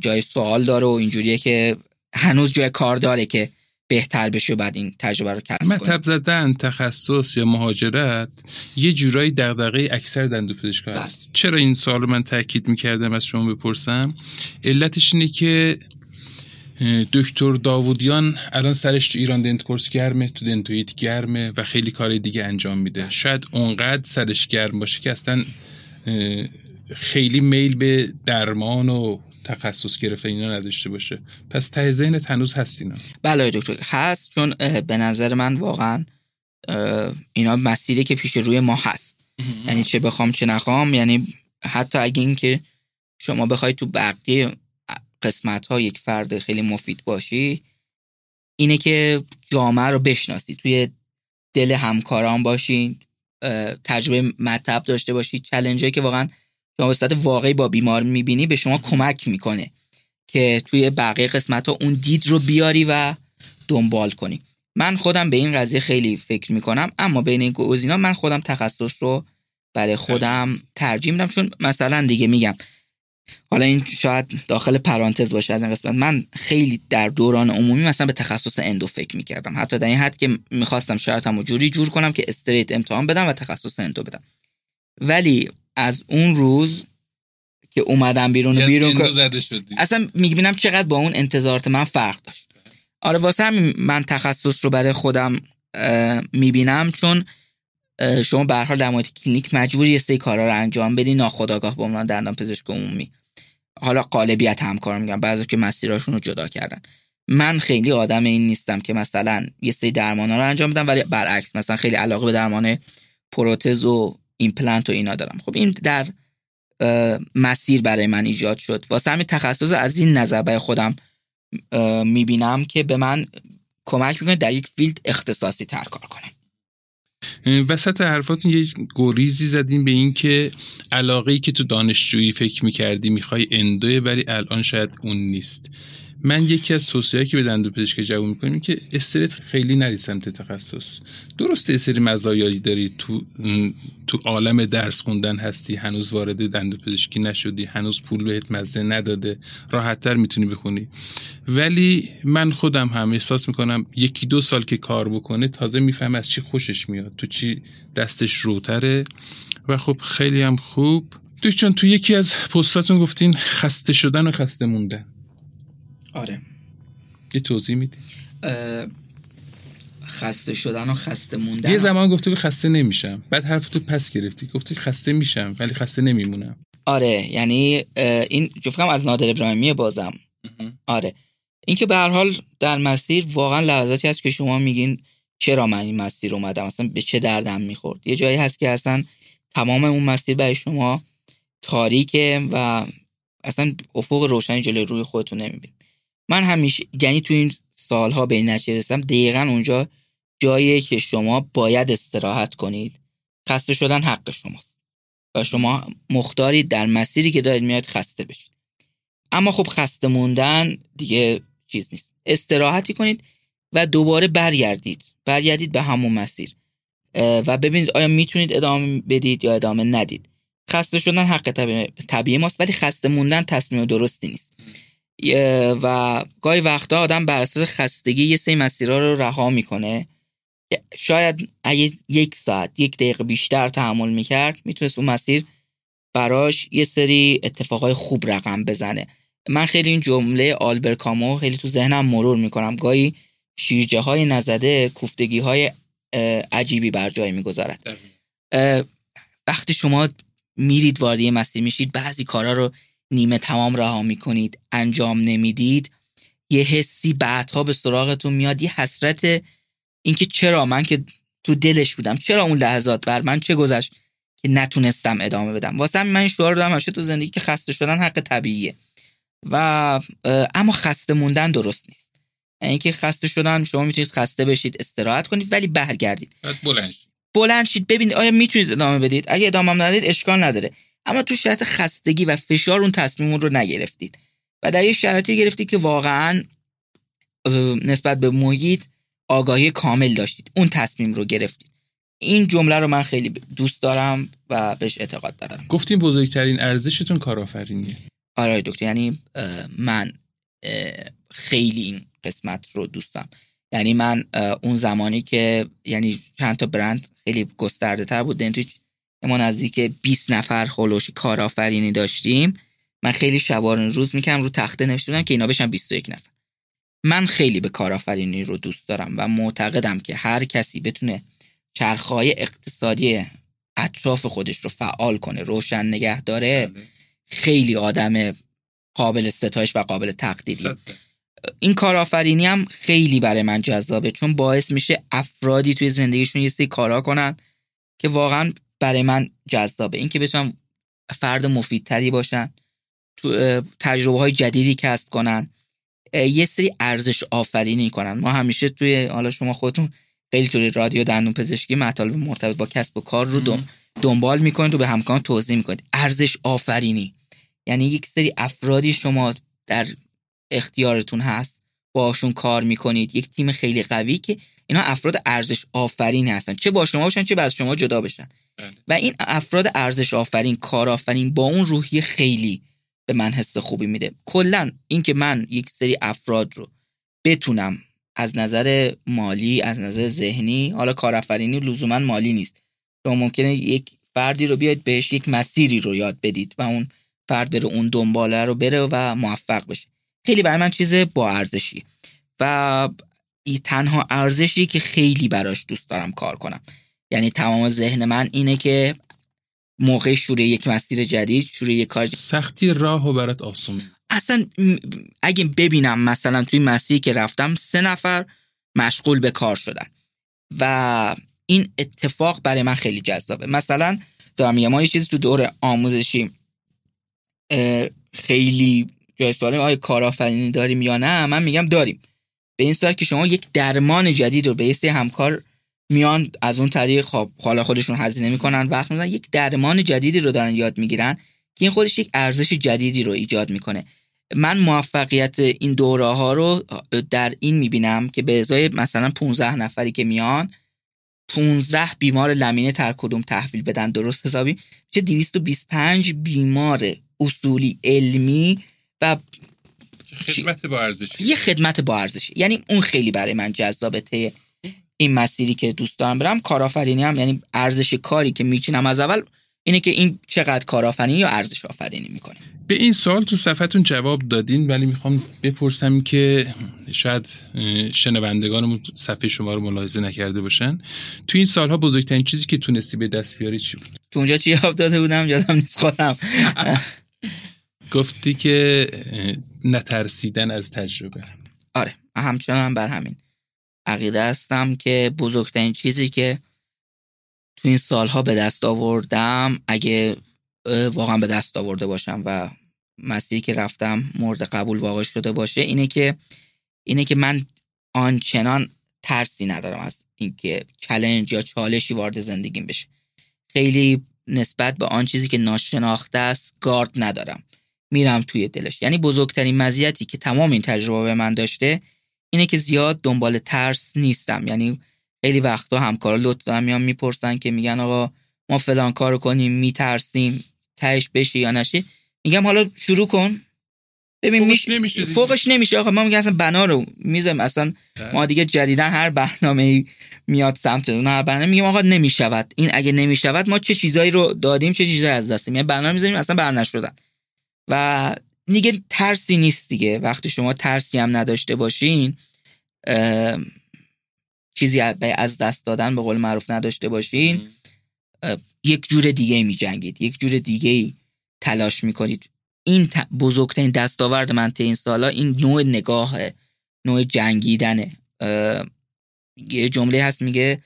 جای سوال داره و اینجوریه که هنوز جای کار داره که بهتر بشه بعد این تجربه رو کسب مطب زدن تخصص یا مهاجرت یه جورایی دغدغه اکثر دندوپزشکا بله. هست چرا این سوال من تاکید می‌کردم از شما بپرسم؟ علتش اینه که دکتر داوودیان الان سرش تو ایران دنت کورس گرمه تو دنتویت گرمه و خیلی کار دیگه انجام میده. شاید اونقدر سرش گرم باشه که اصلا خیلی میل به درمان و تخصص گرفته اینا نداشته باشه. پس ته ذهنت هنوز هست اینا. بله دکتر. هست چون به نظر من واقعا اینا مسیری که پیش روی ما هست. یعنی چه بخوام چه نخوام. یعنی حتی اگه این که شما بخوای تو بقیه قسمت ها یک فرد خیلی مفید باشی اینه که جامعه رو بشناسی. توی دل همکاران باشین تجربه مطب داشته باشی. چلنجی که واقعا شما به واقعی با بیمار می‌بینی به شما کمک می‌کنه که توی بقیه قسمت ها اون دید رو بیاری و دنبال کنی. من خودم به این قضیه خیلی فکر می‌کنم اما بین این گزینا من خودم تخصص رو برای خودم ترجیح میدم چون مثلا دیگه میگم. حالا این شاید داخل پرانتز باشه از این قسمت. من خیلی در دوران عمومی مثلا به تخصص اندو فکر می‌کردم. حتی در این حد که می‌خواستم شاید جوری جور کنم که استریت امتحان بدم و تخصص اندو بدم. ولی از اون روز که اومدم بیرون و بیرون زده شدی. اصلا می‌بینم چقدر با اون انتظارات من فرق داشت. آره واسه همین من تخصص رو برای خودم می‌بینم چون شما به حال در مورد کلینیک مجبوری یه سری کارا رو انجام بدی ناخداگاه به عنوان دندان پزشک عمومی. حالا قالبیت همکار میگم بعضی که مسیراشون رو جدا کردن. من خیلی آدم این نیستم که مثلا یه سری درمانا رو انجام بدم ولی برعکس مثلا خیلی علاقه به درمان پروتز و ایمپلنت و اینا دارم. خب این در مسیر برای من ایجاد شد. واسه همین تخصص از این نظر برای خودم می‌بینم که به من کمک می‌کنه در یک field اختصاصی تر کار کنم. وسط حرفاتون یه گریزی زدیم به این که علاقه ای که تو دانشجویی فکر می‌کردی می‌خوای endo ه ولی الان شاید اون نیست. من یکی از توصیه‌ای که به دندون پزشک جوان می‌کنیم که straight خیلی نری سمت تخصص. درسته سری مزایایی داری تو تو عالم درس خوندن هستی هنوز وارد دندون پزشکی نشدی هنوز پول بهت مزه نداده راحتتر می‌تونی بخونی. ولی من خودم هم احساس می‌کنم یکی دو سال که کار بکنه تازه میفهم از چی خوشش میاد تو چی دستش روتره. و خب خیلی هم خوب. چون تو یکی از پستاتون گفتین خسته شدن و خسته موندن. آره. یه توضیح میدی؟ خسته شدن و خسته موندن. یه زمان گفته که خسته نمیشم. بعد حرف تو پس گرفتی. گفته خسته میشم ولی خسته نمیمونم. آره یعنی این جفتم از نادر ابراهیمی بازم. آره. این که به هر حال در مسیر واقعا لحظاتی هست که شما میگین چرا من این مسیر اومدم؟ اصلا به چه دردم می‌خورد؟ یه جایی هست که اصلا تمام اون مسیر برای شما تاریکه و اصلا افق روشنی جلوی روی خودتون نمیبین من همیشه یعنی تو این سالها به این نتیجه رسیدم دقیقا اونجا جاییه که شما باید استراحت کنید. خسته شدن حق شماست. و شما مختارید در مسیری که دارید میاد خسته بشید. اما خب خسته موندن دیگه چیز نیست. استراحتی کنید و دوباره برگردید. برگردید به همون مسیر. و ببینید آیا می‌تونید ادامه بدید یا ادامه ندید. خسته شدن حق طبیعی ماست ولی خسته موندن تصمیم درستی نیست. و گاهی وقتا آدم بر اساس خستگی یه سری مسیرها رو رها می‌کنه. شاید اگه یک ساعت یک دقیقه بیشتر تحمل می‌کرد می‌تونست اون مسیر براش یه سری اتفاقای خوب رقم بزنه. من خیلی این جمله آلبر کامو خیلی تو ذهنم مرور می‌کنم. گاهی شیرجه های نزده کوفتگی های عجیبی بر جای می‌گذارد. وقتی شما میرید وارد یه مسیر میشید بعضی کارا رو نیمه تمام رها می‌کنید انجام نمی‌دید یه حسی بعدها به سراغتون میاد یه حسرت اینکه چرا من که تو دلش بودم چرا اون لحظات بر من چه گذشت که نتونستم ادامه بدم. واسه من این شعار دارم تو زندگی که خسته شدن حق طبیعیه. و اما خسته موندن درست نیست. یعنی اینکه خسته شدن شما می‌تونید خسته بشید استراحت کنید ولی برگردید. بلند شید. بلند شید ببینید آیا می‌تونید ادامه بدید؟ اگه ادامه ندید اشکال نداره. اما تو شرایط خستگی و فشار اون تصمیم رو نگرفتید. و در یه شرایطی گرفتید که واقعا نسبت به محیط آگاهی کامل داشتید. اون تصمیم رو گرفتید. این جمله رو من خیلی دوست دارم و بهش اعتقاد دارم. گفتیم بزرگترین ارزشتون کارآفرینیه. آره دکتر یعنی من خیلی این قسمت رو دوستم یعنی من اون زمانی که یعنی چند تا برند خیلی گسترده تر بود توی ما نزدیک 20 نفر خلوشی کارآفرینی داشتیم. من خیلی شبان روز می‌کنم رو تخته نوشته که اینا بشن 21 نفر. من خیلی به کارآفرینی رو دوست دارم و معتقدم که هر کسی بتونه چرخهای اقتصادی اطراف خودش رو فعال کنه روشن نگه داره بله. خیلی آدم قابل ستایش و قابل تقدیری این کارآفرینی هم خیلی برای من جذابه چون باعث میشه افرادی توی زندگیشون یه سری کارا کنن که واقعا برای من جذابه. اینکه بتونم فرد مفیدتری باشن تو تجربه های جدیدی کسب کنن یه سری ارزش آفرینی کنن. ما همیشه توی حالا شما خودتون خیلی توی رادیو دندون پزشکی مطالب مرتبط با کسب و کار رو دنبال می‌کنید و به همکان توضیح می‌کنید. ارزش آفرینی. یعنی یک سری افرادی شما در اختیارتون هست باشون کار می‌کنید. یک تیم خیلی قوی که اینا افراد ارزش آفرین هستن. چه با شما باشن چه از شما جدا بشن. بله. و این افراد ارزش آفرین کار آفرین با اون روحی خیلی به من حس خوبی میده. کلا اینکه من یک سری افراد رو بتونم از نظر مالی از نظر ذهنی حالا کارآفرینی لزوما مالی نیست. شما ممکنه یک فردی رو بیاید بهش یک مسیری رو یاد بدید و اون فرد بره اون دنباله رو بره و موفق بشه. خیلی برای من چیز با ارزشی. و این تنها ارزشی که خیلی براش دوست دارم کار کنم. یعنی تمام ذهن من اینه که موقع شروع یک مسیر جدید شروع یک کار سختی راه و برات آسون. اصلا اگه ببینم مثلا توی مسیری که رفتم سه نفر مشغول به کار شدن. و این اتفاق برای من خیلی جذابه. مثلا دارم یه ما یه چیزی تو دور آموزشی خیلی جای سواله آیا کارآفرینی داریم یا نه من میگم داریم. به این صورت که شما یک درمان جدید رو به یه همکار میان از اون طریق خب حالا خودشون هزینه می‌کنن وقت می‌زنن یک درمان جدیدی رو دارن یاد می‌گیرن که این خودش یک ارزش جدیدی رو ایجاد می‌کنه. من موفقیت این دوره ها رو در این می‌بینم که به ازای مثلا 15 نفری که میان 15 بیمار لمینه تر کدوم تحویل بدن درست حسابی؟ چه 225 بیمار اصولی علمی و خدمت با ارزش یه خدمت با ارزش یعنی اون خیلی برای من جذابه. این مسیری که دوست دارم برم. کارآفرینی هم یعنی ارزش کاری که میچینم از اول اینه که این چقدر کارآفرینی یا ارزش آفرینی می‌کنه. به این سوال تو صفحتون جواب دادین ولی می‌خوام بپرسم که شاید شنوندگانمون صفحه شما رو ملاحظه نکرده باشن. تو این سالها بزرگترین چیزی که تونستی به دست بیاری چی بود؟ تو اونجا چی جواب داده بودم؟ یادم نیست خودم. گفتی که نترسیدن از تجربه. آره همچنان بر همین عقیده هستم که بزرگترین چیزی که تو این سالها به دست آوردم اگه واقعا به دست آورده باشم و مسیری که رفتم مورد قبول واقع شده باشه اینه که اینه که من آنچنان ترسی ندارم از اینکه چلنج یا چالشی وارد زندگیم بشه. خیلی نسبت به آن چیزی که ناشناخته است گارد ندارم. میرم توی دلش. یعنی بزرگترین مزیتی که تمام این تجربه به من داشته اینه که زیاد دنبال ترس نیستم. یعنی خیلی وقتا همکارا لطف دارن میان می‌پرسن که میگن آقا ما فلان کارو کنیم میترسیم تهش بشه یا نشه. میگم حالا شروع کن. ببین فوقش نمیشه فوقش نمیشه آقا. ما میگم اصلا بنا رو میزم اصلا بله. ما دیگه جدیدن هر برنامه میاد سمت اون هر برنامه میگم آقا نمی‌شود. این اگه نمی‌شود ما چه چیزایی رو دادیم چه چیزایی از دست یعنی برنامه می‌ذاریم اصلا بر نشدن. و دیگه ترسی نیست دیگه. وقتی شما ترسی هم نداشته باشین چیزی از دست دادن به قول معروف نداشته باشین. یک جور دیگه می جنگید یک جور دیگه تلاش می‌کنید. این بزرگترین دستاورد من تا این سالا این نوع نگاه نوع جنگیدنه. یه جمله هست میگه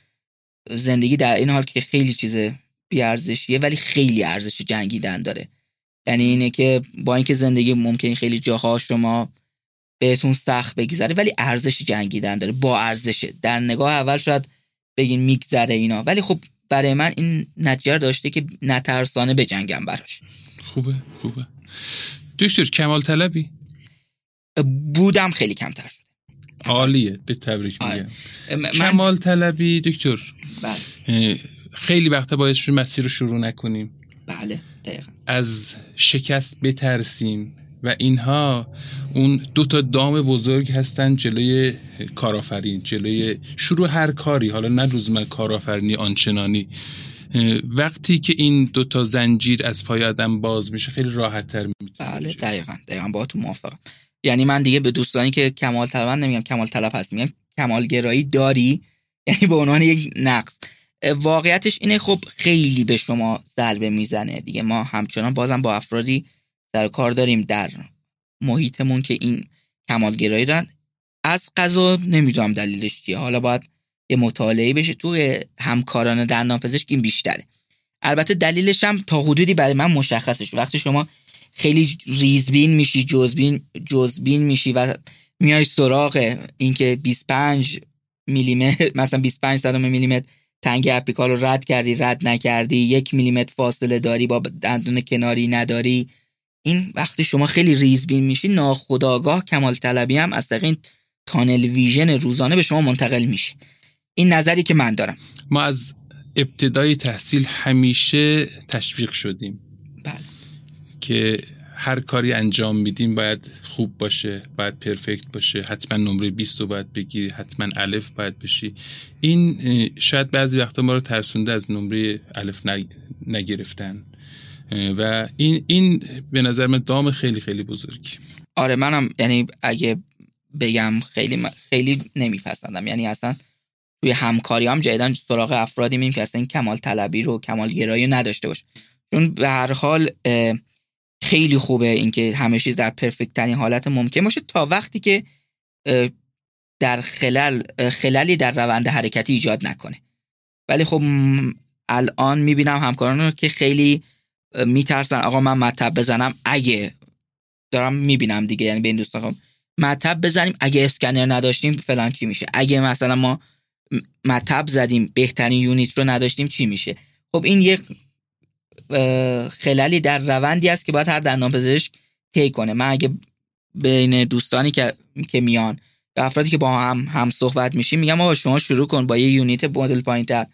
زندگی در این حال که خیلی چیز بیارزشیه ولی خیلی ارزش جنگیدن داره. یعنی اینه که با اینکه زندگی ممکنه خیلی جاها شما بهتون سخت بگذره ولی ارزش جنگیدن داره با ارزشه. در نگاه اول شاید بگین میگذره اینا. ولی خب برای من این نتیجه داشته که نترسانه بجنگم براش. خوبه خوبه. دکتر کمال طلبی؟ بودم خیلی کمتر شده. عالیه به تبریک آره. میگم کمال طلبی دکتر. بله. خیلی وقتا باید مسیر رو شروع نکنیم. بله دقیقا. از شکست بترسیم و اینها اون دو تا دام بزرگ هستن جلوی کارآفرین جلوی شروع هر کاری حالا نه لزوما کارآفرینی آنچنانی. وقتی که این دو تا زنجیر از پای آدم باز میشه خیلی راحت تر بله دقیقا. دقیقا با تو موافقم. یعنی من دیگه به دوستانی که کمال طلب نمیگم کمال طلب هست میگم کمال گرایی داری؟ یعنی به عنوان یک نقص. واقعیتش اینه خب خیلی به شما ضربه می‌زنه. دیگه ما همچنان بازم با افرادی در کار داریم در محیطمون که این کمالگرایی دارن. از قضا نمی‌دونم دلیلش چیه. حالا باید یه مطالعه بشه. توی همکاران دندان پزشک این بیشتره. البته دلیلش هم تا حدودی برای من مشخصش وقتی شما خیلی ریزبین میشی جزبین جزبین میشی و میای سراغ اینکه 25 میلیمتر مثلا 25 صدم میلیمتر تنگ اپیکال رو رد کردی رد نکردی یک میلیمتر فاصله داری با دندون کناری نداری. این وقتی شما خیلی ریزبین میشی ناخداگاه کمال طلبی هم از طریق این تانل ویژن روزانه به شما منتقل میشه. این نظری که من دارم. ما از ابتدای تحصیل همیشه تشویق شدیم. بله. که هر کاری انجام میدیم باید خوب باشه باید پرفکت باشه حتما نمره 20 رو باید بگیری حتما الف باید بشی. این شاید بعضی وقتا ما رو ترسونده از نمره الف نگرفتن. و این این به نظر من دام خیلی خیلی بزرگی. آره منم یعنی اگه بگم خیلی خیلی نمیپسندم. یعنی اصلا توی همکاری هم جدیدن سراغ افرادی میم که اصلا این کمال طلبی رو کمال گرایی نداشته باشه چون به هر حال خیلی خوبه اینکه همه چیز در پرفکت ترین حالت ممکن باشه تا وقتی که در خلل خللی در روند حرکتی ایجاد نکنه. ولی خب الان می‌بینم همکاران که خیلی میترسن آقا من مطب بزنم اگه دارم می‌بینم دیگه یعنی به این دوستان مطب بزنیم اگه اسکنر نداشتیم فلان چی میشه. اگه مثلا ما مطب زدیم بهترین یونیت رو نداشتیم چی میشه. خب این یک خلالی در روندی است که باید هر دندان پزشک طی کنه. من اگه بین دوستانی که که میان به افرادی که با هم هم صحبت میشیم میگم آقا شما شروع کن با یه یونیت مدل پایینتر.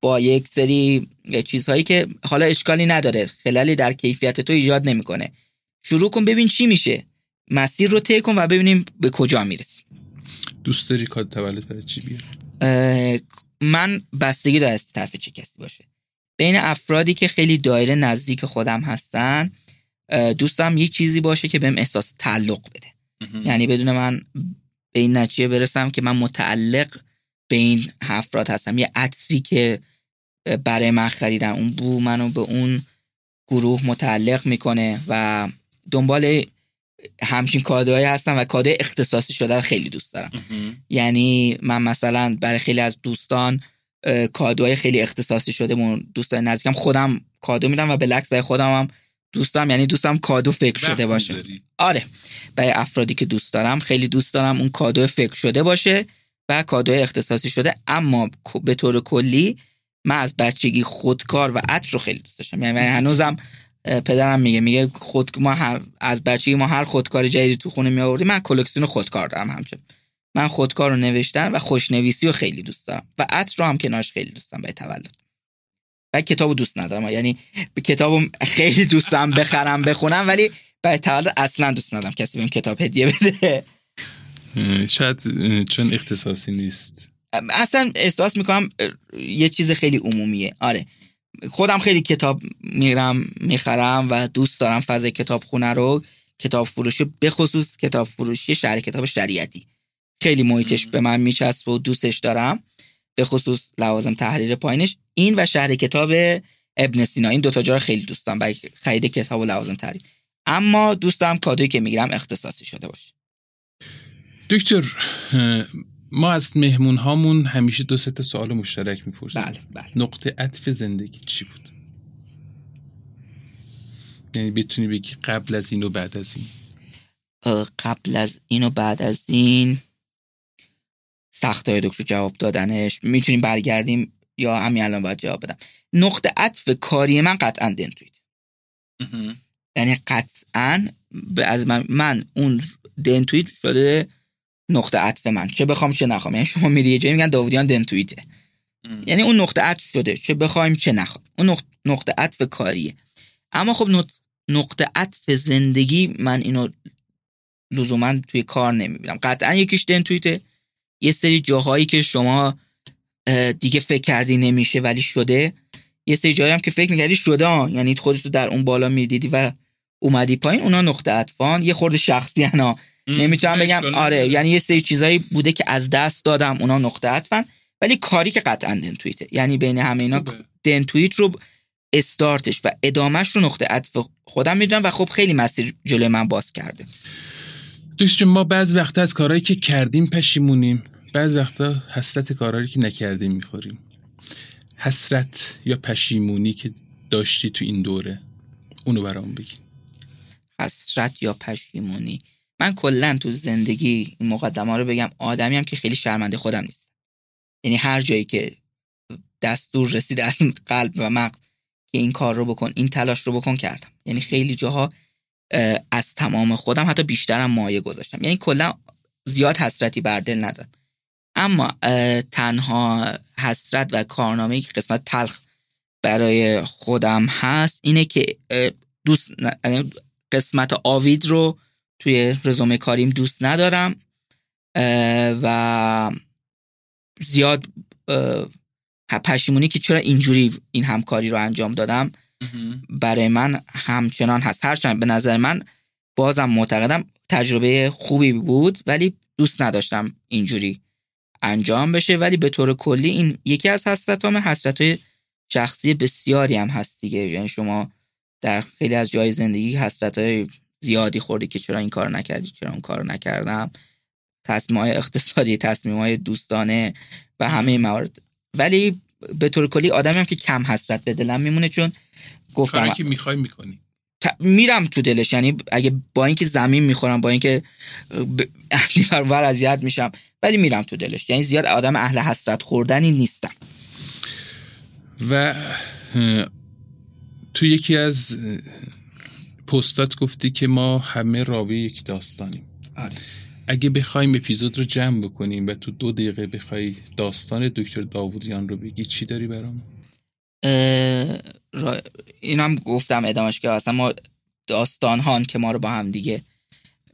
با یک سری چیزهایی که حالا اشکالی نداره. خلالی در کیفیت تو ایجاد نمی‌کنه. شروع کن ببین چی میشه. مسیر رو طی کن و ببینیم به کجا می‌رسیم. دوست داری کاد تولد برای چی بیار من بستگی داره از طرف چه کسی باشه. بین افرادی که خیلی دایره نزدیک خودم هستن دوستم یک چیزی باشه که بهم احساس تعلق بده. یعنی بدون من به این نتیجه برسم که من متعلق به این افراد هستم. یه عطری که برای من خریدن اون بو منو به اون گروه متعلق می‌کنه و دنبال همچین کادوهایی هستم و کادوی اختصاصی شده رو خیلی دوست دارم. یعنی من مثلا برای خیلی از دوستان کادوهای خیلی اختصاصی شده من دوستان نزدیکم. خودم کادو میدم و بالعکس برای خودم هم دوستم یعنی دوستم کادو فکر شده باشه. آره. برای افرادی که دوست دارم خیلی دوست دارم اون کادو فکر شده باشه و کادو اختصاصی شده. اما به طور کلی من از بچگی خودکار و عطر رو خیلی دوست داشتم. یعنی هنوزم پدرم میگه میگه خود ما از بچگی ما هر خودکار جدیدی تو خونه می آوردیم من کلکسیون خودکار دارم همچنین. من خودکار رو نوشتن و خوشنویسی رو خیلی دوست دارم و عطر رو هم کنارش خیلی دوست دارم به تولد. و کتابو دوست ندارم یعنی به کتابو خیلی دوستم بخرم بخونم ولی برای تولد اصلا دوست ندارم کسی بهم کتاب هدیه بده. شاید چون اختصاصی نیست. اصلا احساس می‌کنم یه چیز خیلی عمومیه. آره. خودم خیلی کتاب میرم می‌خرم و دوست دارم فضای کتاب خونه رو کتاب فروشی به خصوص کتاب فروشی شهر کتاب شریعتی. خیلی محیطش به من میچسب و دوستش دارم. به خصوص لوازم تحریر پایینش. این و شهر کتاب ابن سینا. این دوتا جا رو خیلی دوست دارم. برای خرید کتاب و لوازم تحریر. اما دوست دارم کادویی که می‌گیرم اختصاصی شده باشه. دکتر ما از مهمون هامون همیشه دو سه سوال مشترک می‌پرسیم. بله بله. نقطه عطف زندگی چی بود؟ یعنی بتونی بگی قبل از این و بعد از این. قبل از این و بعد از این. سخت های دکتر جواب دادنش. می‌تونیم برگردیم یا همین الان باید جواب بدم. نقطه عطف کاری من قطعا دنتویت یعنی قطعا از من, من اون دنتویت شده نقطه عطف من. چه بخوام چه نخوام. یعنی شما میری یه جایی میگن داودیان دنتویته یعنی اون نقطه عطف شده. چه بخوایم چه نخوایم. اون نقطه عطف کاریه. اما خب نقطه عطف زندگی من اینو لزوما توی کار نمی‌بینم. قطعا یکیش دنتویته یه سری جاهایی که شما دیگه فکر کردی نمیشه ولی شده یه سری جایی هم که فکر می‌کردی شده یعنی خودتو در اون بالا می‌دیدی و اومدی پایین اونا نقطه عطفان یه خورده شخصی انا نمی‌تونم بگم آره یعنی یه سری چیزایی بوده که از دست دادم اونا نقطه عطفن ولی کاری که قطعا دنتویته یعنی بین همه اینا دنتویت رو استارتش و ادامهش رو نقطه عطف خودم می‌دونم و خب خیلی مسیر جلوی من باز کرده. دوست ما بعض وقتا از کارهایی که کردیم پشیمونیم. بعض وقتا حسرت کارهایی که نکردیم می‌خوریم. حسرت یا پشیمونی که داشتی تو این دوره اونو برام بگی حسرت یا پشیمونی؟ من کلا تو زندگی این مقدمه رو بگم آدمی هم که خیلی شرمنده خودم نیست یعنی هر جایی که دستور رسید از قلب و مغز که این کار رو بکن این تلاش رو بکن کردم. یعنی خیلی جاها از تمام خودم حتی بیشترم مایه گذاشتم. یعنی کلا زیاد حسرتی بر دل ندارم. اما تنها حسرت و کارنامه که قسمت تلخ برای خودم هست اینه که دوست یعنی قسمت آوید رو توی رزومه کاریم دوست ندارم و زیاد پشیمونی که چرا اینجوری این همکاری رو انجام دادم برای من همچنان هست. هرچند به نظر من بازم معتقدم تجربه خوبی بود ولی دوست نداشتم اینجوری انجام بشه. ولی به طور کلی این یکی از حسرت همه حسرت های شخصی بسیاری هم هست دیگه. یعنی شما در خیلی از جای زندگی حسرت های زیادی خوردی که چرا این کار نکردی چرا اون کار نکردم. تصمیم های اقتصادی تصمیم های دوستانه و همه موارد. ولی به طور کلی آدمی هم که کم حسرت به دلم میمونه چون گفتم که می‌خوای می‌کنی. میرم تو دلش. یعنی اگه با اینکه زمین می‌خورم با اینکه ب... اذیت میشم ولی میرم تو دلش. یعنی زیاد آدم اهل حسرت خوردنی نیستم. و تو یکی از پستات گفتی که ما همه راوی یک داستانیم. آره. اگه بخوایم اپیزود رو جمع بکنیم و تو دو دقیقه بخوای داستان دکتر داوودیان رو بگی چی داری برام؟ را... اینم گفتم ادامش که اصلا ما داستان هان که ما رو با هم دیگه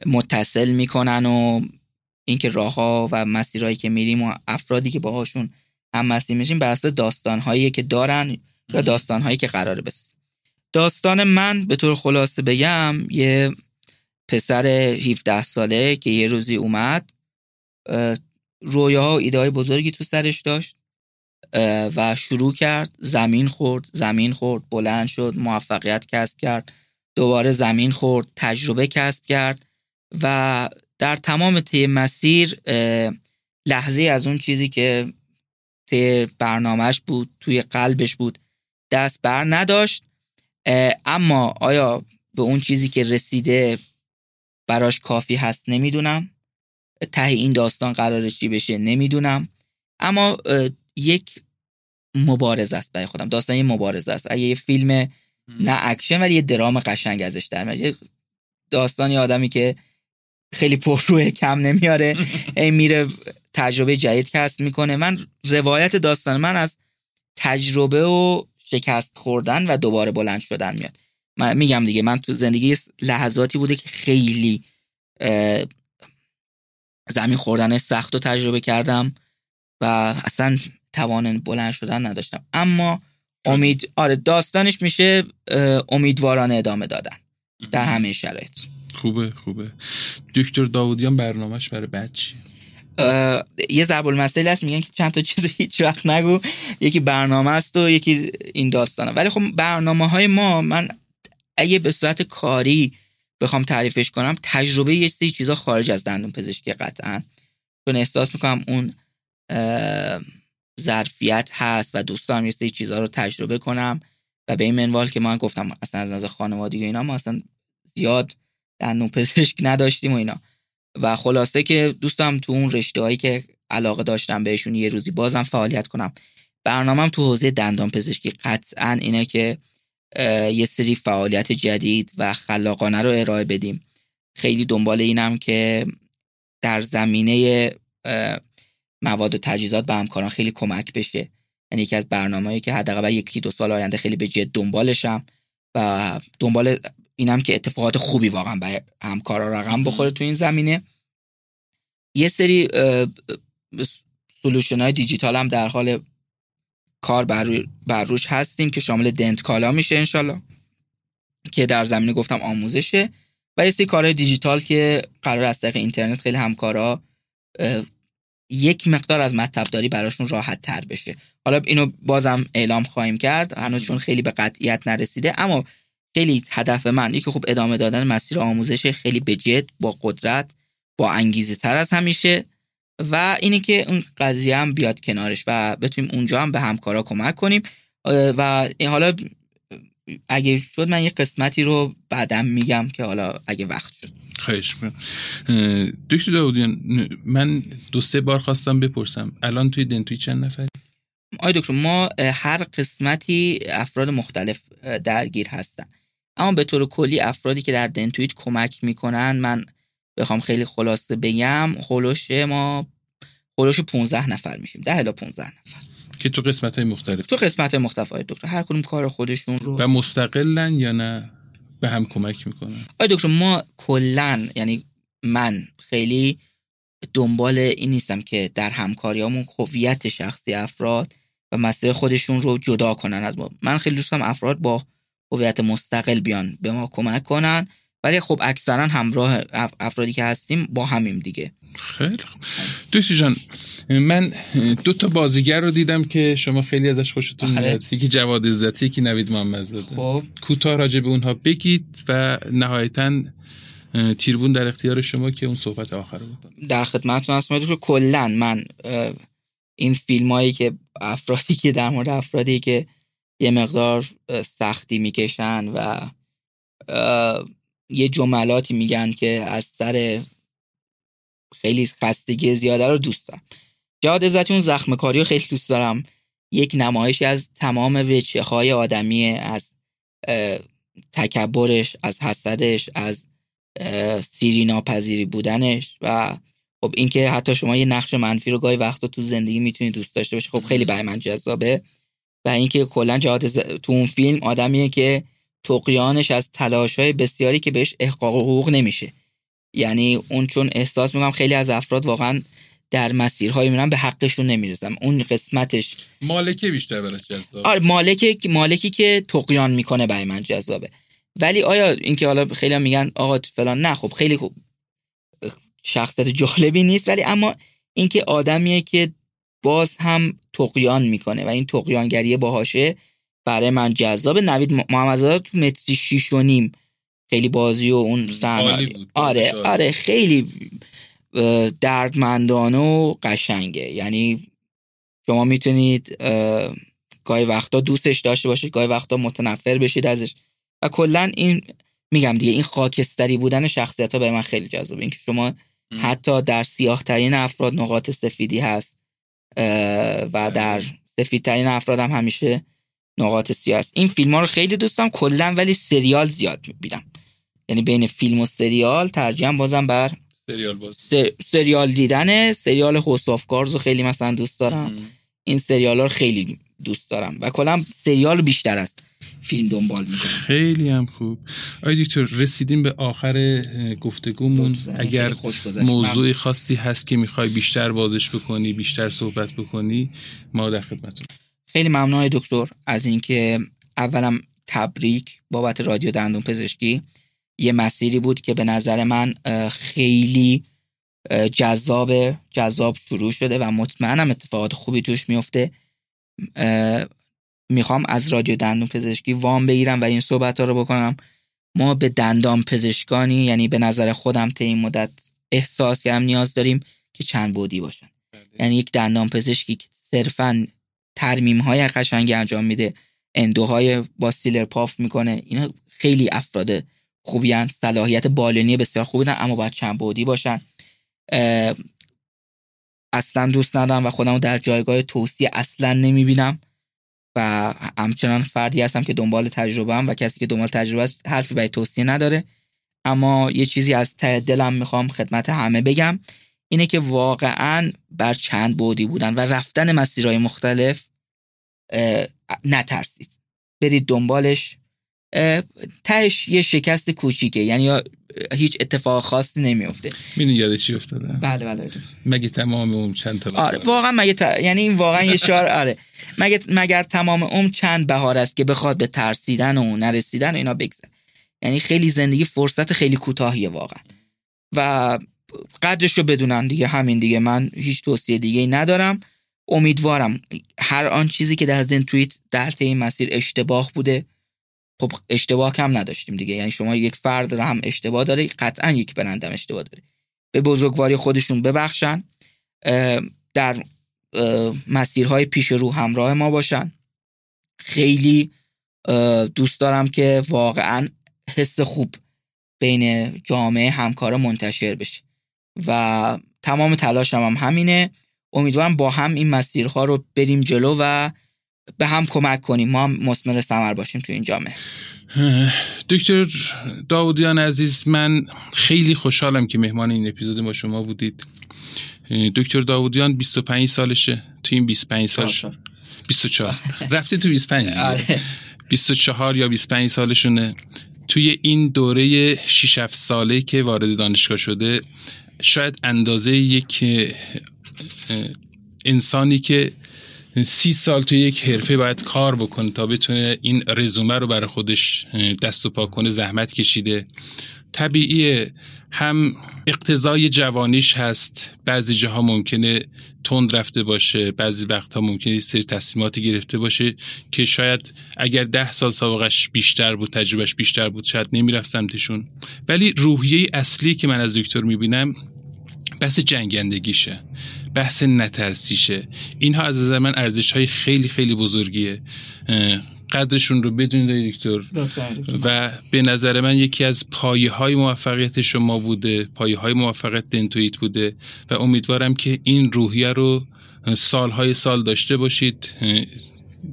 متصل می‌کنن و اینکه راه ها و مسیرهایی که میریم و افرادی که باهاشون هم مسیر میشیم بر اساس داستان هایی که دارن یا داستان هایی که قراره بس داستان من به طور خلاصه بگم یه پسر 17 ساله که یه روزی اومد رویاها و ایده های بزرگی تو سرش داشت و شروع کرد زمین خورد زمین خورد بلند شد موفقیت کسب کرد دوباره زمین خورد تجربه کسب کرد و در تمام طی مسیر لحظه از اون چیزی که ته برنامهش بود توی قلبش بود دست بر نداشت. اما آیا به اون چیزی که رسیده براش کافی هست نمی‌دونم. ته این داستان قرار چی بشه نمی‌دونم. اما یک مبارزه است برای خودم. داستان یه مبارزه است. اگه یه فیلم نه اکشن ولی یه درام قشنگ ازش در میاد. داستانی آدمی که خیلی پرروه کم نمیاره. این میره تجربه جدید کسب می‌کنه. من روایت داستان من از تجربه و شکست خوردن و دوباره بلند شدن میاد. من میگم دیگه من تو زندگی لحظاتی بوده که خیلی زمین خوردن سخت رو تجربه کردم و اصلا توان بلند شدن نداشتم. اما امید آره داستانش میشه امیدوارانه ادامه دادن در همه شرایط. خوبه خوبه. دکتر داودیان برنامهش برای بچه یه ضرب المثل هست میگن که چند تا چیز هیچ وقت نگو. یکی برنامه است و یکی این داستانه. ولی خب برنامه های ما من اگه به صورت کاری بخوام تعریفش کنم تجربه یه سری چیزا خارج از دندون پزشکی قطعا. چون احساس می‌کنم اون ظرفیت هست و دوست دارم یه سری چیزها رو تجربه کنم و به این منوال که من گفتم اصلا از نظر خانوادگی و اینا ما اصلا زیاد دندون پزشک نداشتیم و اینا. و خلاصه که دوستم تو اون رشته هایی که علاقه داشتم بهشون یه روزی بازم فعالیت کنم. برنامهم تو حوزه دندان پزشکی قطعا اینه که یه سری فعالیت جدید و خلاقانه رو ارائه بدیم. خیلی دنبال اینم که در زمینه مواد و تجهیزات به همکاران خیلی کمک بشه. یعنی یکی از برنامه‌ای که حداقل یکی دو سال آینده خیلی به جد دنبالشم و دنبال اینم که اتفاقات خوبی واقعا به همکارا رقم بخوره تو این زمینه. یه سری سلوشن های دیجیتال هم در حال کار بر, روش هستیم که شامل دنت کالا میشه انشالله. که در زمینه گفتم آموزشه. و یه سری کارهای دیجیتال که قرار از طریق اینترنت خیلی همکارا یک مقدار از مطلب براشون راحت تر بشه. حالا اینو بازم اعلام خواهیم کرد. هنوز چون خیلی به قطعیت نرسیده اما خیلی هدف من یکی خوب ادامه دادن مسیر آموزش خیلی به جد با قدرت با انگیزه تر از همیشه. و اینه که اون قضیه هم بیاد کنارش و بتونیم اونجا هم به همکارا کمک کنیم. و حالا اگه شد من یه قسمتی رو بعدم میگم که حالا اگه وقت شد. خواهش دکتر داودیان من دو سه بار خواستم بپرسم. الان توی دنتوی چند نفر آی دکتر ما هر قسمتی افراد مختلف درگیر هستن. اما به طور کلی افرادی که در دنتویت کمک می‌کنن من بخوام خیلی خلاصه بگم خلوش ما خلوش 15 نفر میشیم 10 الی 15 نفر. که تو قسمت های مختلف. تو قسمت های مختلف های دکتر. هر کدوم کار خودشون رو و مستقلن یا نه به هم کمک می‌کنن. آی دکتر ما کلا یعنی من خیلی دنبال این نیستم که در همکاریامون هویت شخصی افراد و مسئله خودشون رو جدا کنن از ما. من خیلی دوستم افراد با هویت مستقل بیان به ما کمک کنن. ولی خب اکثرا همراه افرادی که هستیم با همیم دیگه. خیلی خوب. دوستی جان من دو تا بازیگر رو دیدم که شما خیلی ازش خوشتون میاد. یکی جواد عزتی یکی نوید محمدزاده خب. کوتاه راجع به اونها بگید و نهایتا تیربون در اختیار شما که اون صحبت آخر رو بکنم در خدمتتون هستم. که کلا من این فیلم هایی که افرادی که در مورد افرادی که یه مقدار سختی می‌کشن و یه جملاتی میگن که از سر خیلی خستگی زیاده رو دوست دارم. جهاد عزتی اون زخم کاری رو خیلی دوست دارم. یک نمایشی از تمام وچه های آدمی از تکبرش از حسدش از سیری ناپذیری بودنش و خب اینکه حتی شما یه نقش منفی رو گاهی وقتا تو زندگی می‌تونید دوست داشته باشه خب خیلی برای من جذابه. و اینکه کلا جهاد تو اون فیلم آدمیه که تقیانش از تلاش های بسیاری که بهش احقاق حقوق نمیشه. یعنی اون چون احساس می‌کنم خیلی از افراد واقعا در مسیرهای میرن به حقشون نمی‌رسم. اون قسمتش مالکه بیشتر براش جذابه. آره مالکه مالکی که تقیان می‌کنه برای من جذابه. ولی آیا اینکه حالا خیلی میگن آقا فلان نه خب خیلی خوب. شخصیت جالبی نیست ولی اما اینکه آدمیه که باز هم تقیان می‌کنه و این تقیانگری باهاشه برای من جذاب. نوید محمدزاده تو متری شیش و نیم. خیلی بازی و اون صحنه آره آره خیلی دردمندانه و قشنگه. یعنی شما می‌تونید گاهی وقتا دوستش داشته باشید گاهی وقتا متنفر بشید ازش. و کلا این میگم دیگه این خاکستری بودن شخصیت ها به من خیلی جذابه اینکه شما حتی در سیاه ترین افراد نقاط سفیدی هست و. در سفیدترین افراد هم همیشه نقاط سیاه است. این فیلم ها رو خیلی دوست دارم کلا ولی سریال زیاد می‌بینم. یعنی بین فیلم و سریال ترجیحاً بازم بر سریال باز. سریال دیدن سریال هوس رو خیلی مثلا دوست دارم. این سریال ها رو خیلی دوست دارم و کلا سریال بیشتر است فیلم دنبال می‌کنم. خیلی هم خوب. آی دکتر رسیدیم به آخر گفتگومون. اگر موضوعی خاصی هست که می‌خوای بیشتر بازش بکنی بیشتر صحبت بکنی ما در خدمتتون خیلی ممنون دکتر از اینکه اولم تبریک بابت رادیو دندون پزشکی. یه مسیری بود که به نظر من خیلی جذاب جذاب شروع شده و مطمئنم اتفاقات خوبی توش میفته. می‌خوام از رادیو دندون پزشکی وام بگیرم و این صحبت ها رو بکنم. ما به دندان پزشکانی یعنی به نظر خودم تا این مدت احساس کردم نیاز داریم که چند بودی باشن. بله. یعنی یک دندان پزشکی که صرفا ترمیم های قشنگی انجام میده. اندوهای با سیلر پاف می‌کنه. اینا خیلی افراد خوبی هن. صلاحیت بالینی بسیار خوبی دارن اما باید چند بودی باشن. اصلا دوست ندارم و خودمو در جایگاه توصیه اصلا نمی‌بینم. و همچنان فردی هستم که دنبال تجربه هم و کسی که دنبال تجربه است حرفی برای توصیه نداره. اما یه چیزی از ته دلم می‌خوام خدمت همه بگم. اینه که واقعا بر چند بودی بودن و رفتن مسیرهای مختلف نترسید. برید دنبالش. تهش یه شکست کوچیکه یعنی هیچ اتفاق خاصی نمیفته می‌دونی یاد چی افتاده؟ بله بله مگه تمام اون چند تا آره واقعا مگه یعنی این واقعا یه شعار آره. مگه مگر تمام اون چند بهار است که بخواد به ترسیدن و نرسیدن و اینا بگذره؟ یعنی خیلی زندگی فرصت خیلی کوتاهیه واقعا. و قدرش رو بدونن دیگه همین دیگه. من هیچ توصیه دیگه ای ندارم. امیدوارم هر آن چیزی که در دن توییت در طی مسیر اشتباه بوده خب اشتباه کم نداشتیم دیگه. یعنی شما یک فرد رو هم اشتباه داره قطعا یک برندم اشتباه داره به بزرگواری خودشون ببخشن در مسیرهای پیش رو همراه ما باشن. خیلی دوست دارم که واقعا حس خوب بین جامعه همکارا منتشر بشه. و تمام تلاشم هم همینه. امیدوارم با هم این مسیرها رو بریم جلو و به هم کمک کنیم. ما هم مسمر سمر باشیم تو این جامعه. دکتر داودیان عزیز من خیلی خوشحالم که مهمان این اپیزود ما شما بودید. دکتر داودیان 25 سالشه تو این 25 سالش 24 رفتی تو 25 24 آره. یا 25 سالشونه. توی این دوره 6 7 ساله که وارد دانشگاه شده شاید اندازه یک انسانی که سی سال تو یک حرفه باید کار بکنه تا بتونه این رزومه رو برای خودش دست و پا کنه زحمت کشیده. طبیعیه هم اقتضای جوانیش هست. بعضی جاها ممکنه تند رفته باشه بعضی وقتها ممکنه سری تصمیماتی گرفته باشه که شاید اگر ده سال سابقش بیشتر بود تجربهش بیشتر بود شاید نمی‌رفت سمتشون. ولی روحیه اصلی که من از دکتر می‌بینم بحث جنگندگیشه بحث نترسیشه. اینها از نظر من ارزش های خیلی خیلی بزرگیه. قدرشون رو بدونید دکتر. و به نظر من یکی از پایه های موفقیت شما بوده پایه های موفقیت دنتویت بوده و امیدوارم که این روحیه رو سالهای سال داشته باشید.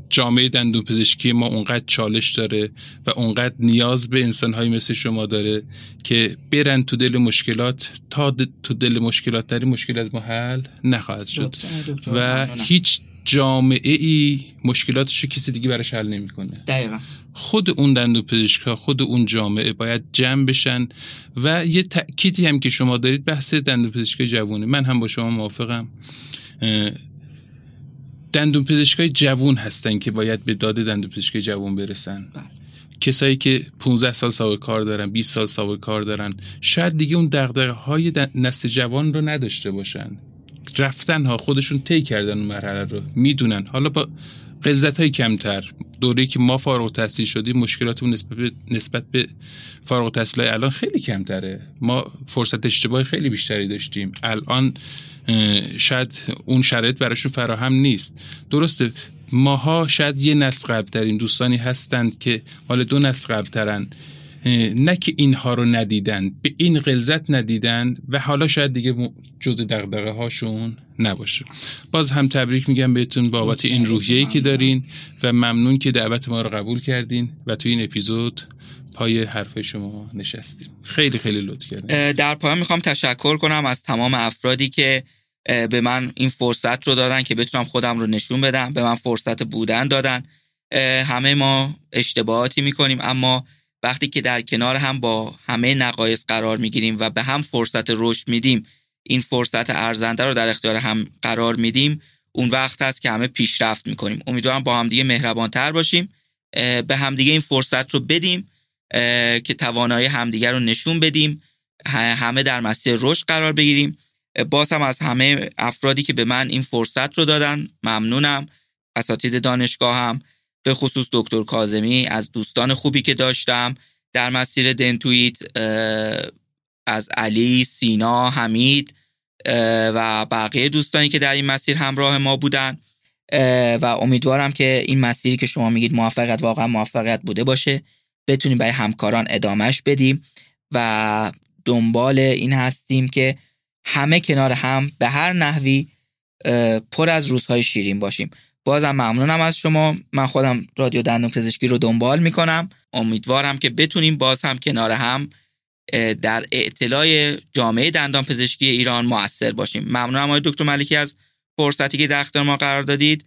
جامعه دندون پزشکی ما اونقدر چالش داره و اونقدر نیاز به انسانهایی مثل شما داره که برن تو دل مشکلات. تا تو دل مشکلات داری مشکل از ما حل نخواهد شد. و هیچ جامعه ای مشکلاتش رو کسی دیگه براش حل نمی‌کنه. دقیقا. خود اون دندون پزشکا خود اون جامعه باید جمع بشن و یه تأکیدی هم که شما دارید بحث دندون پزشکی جوونه. من هم با شما موافقم. دندون پزشکای جوون هستن که باید به داد دندون پزشکای جوون برسن. بله. کسایی که 15 سال سابقه کار دارن 20 سال سابقه کار دارن شاید دیگه اون دغدغه های نسل جوان رو نداشته باشن. رفتن ها خودشون طی کردن اون مرحله رو می‌دونن. حالا با قلزت های کمتر دوره که ما فارغ تحصیل شدیم مشکلاتمون نسبت به, نسبت به فارغ التحصیل الان خیلی کمتره. ما فرصت اشتباه خیلی بیشتری داشتیم. الان شاید اون شرایط براشون فراهم نیست. درسته ماها شاید یه نسل قبل ترین دوستانی هستند که مال دو نسل قبل ترن نه که اینها رو ندیدن به این غلظت ندیدن و حالا شاید دیگه جز دقدقه هاشون نباشه. باز هم تبریک میگم بهتون بابت این روحیه‌ای که دارین و ممنون که دعوت ما رو قبول کردین و تو این اپیزود پای حرف شما نشستیم. خیلی خیلی لطف کردین. در پایان می‌خوام تشکر کنم از تمام افرادی که به من این فرصت رو دادن که بتونم خودم رو نشون بدم به من فرصت بودن دادن. همه ما اشتباهاتی می‌کنیم اما وقتی که در کنار هم با همه نقایص قرار می‌گیریم و به هم فرصت رشد میدیم این فرصت ارزنده رو در اختیار هم قرار میدیم اون وقت هست که همه پیشرفت می‌کنیم. امیدوارم با همدیگه مهربانتر باشیم به همدیگه این فرصت رو بدیم که توانایی همدیگه رو نشون بدیم همه در مسیر رشد قرار بگیریم. باز هم از همه افرادی که به من این فرصت رو دادن ممنونم. اساتید دانشگاه هم به خصوص دکتر کازمی از دوستان خوبی که داشتم در مسیر دنتویت از علی، سینا، حمید و بقیه دوستانی که در این مسیر همراه ما بودن. و امیدوارم که این مسیری که شما میگید موفقیت واقعا موفقیت بوده باشه بتونیم برای همکاران ادامهش بدیم. و دنبال این هستیم که همه کنار هم به هر نحوی پر از روزهای شیرین باشیم. بازم ممنونم از شما. من خودم رادیو دندون پزشکی رو دنبال می‌کنم. امیدوارم که بتونیم باز هم کنار هم در اطلاع جامعه دندان پزشکی ایران موثر باشیم. ممنونم آقای دکتر ملکی از فرصتی که در اختیار ما قرار دادید.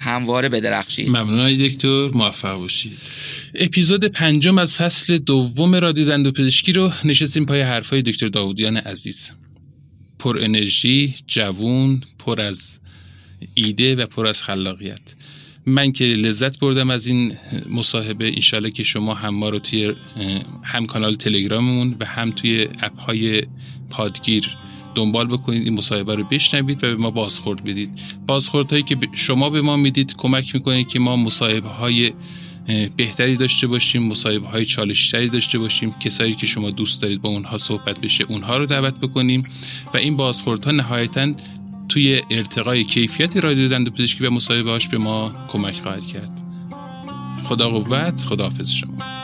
همواره بدرخشید. ممنون آقای دکتر. موفق باشید. اپیزود پنجم از فصل دوم رادیو دندان پزشکی رو نشستیم پای حرفای دکتر داودیان عزیز. پر انرژی جوون پر از ایده و پر از خلاقیت. من که لذت بردم از این مصاحبه انشالله که شما هم ما رو توی هم کانال تلگراممون و هم توی اپ های پادگیر دنبال بکنید این مصاحبه رو بشنوید و به ما بازخورد بدید. بازخورد هایی که شما به ما می‌دید کمک می‌کنید که ما مصاحبه های بهتری داشته باشیم مصاحبه های چالشتری داشته باشیم. کسایی که شما دوست دارید با اونها صحبت بشه اونها رو دعوت بکنیم و این بازخوردها نهایتا توی ارتقای کیفیت رادیو دندو پزشکی و مصاحبه به ما کمک خواهد کرد. خدا قوت خداحافظ شما.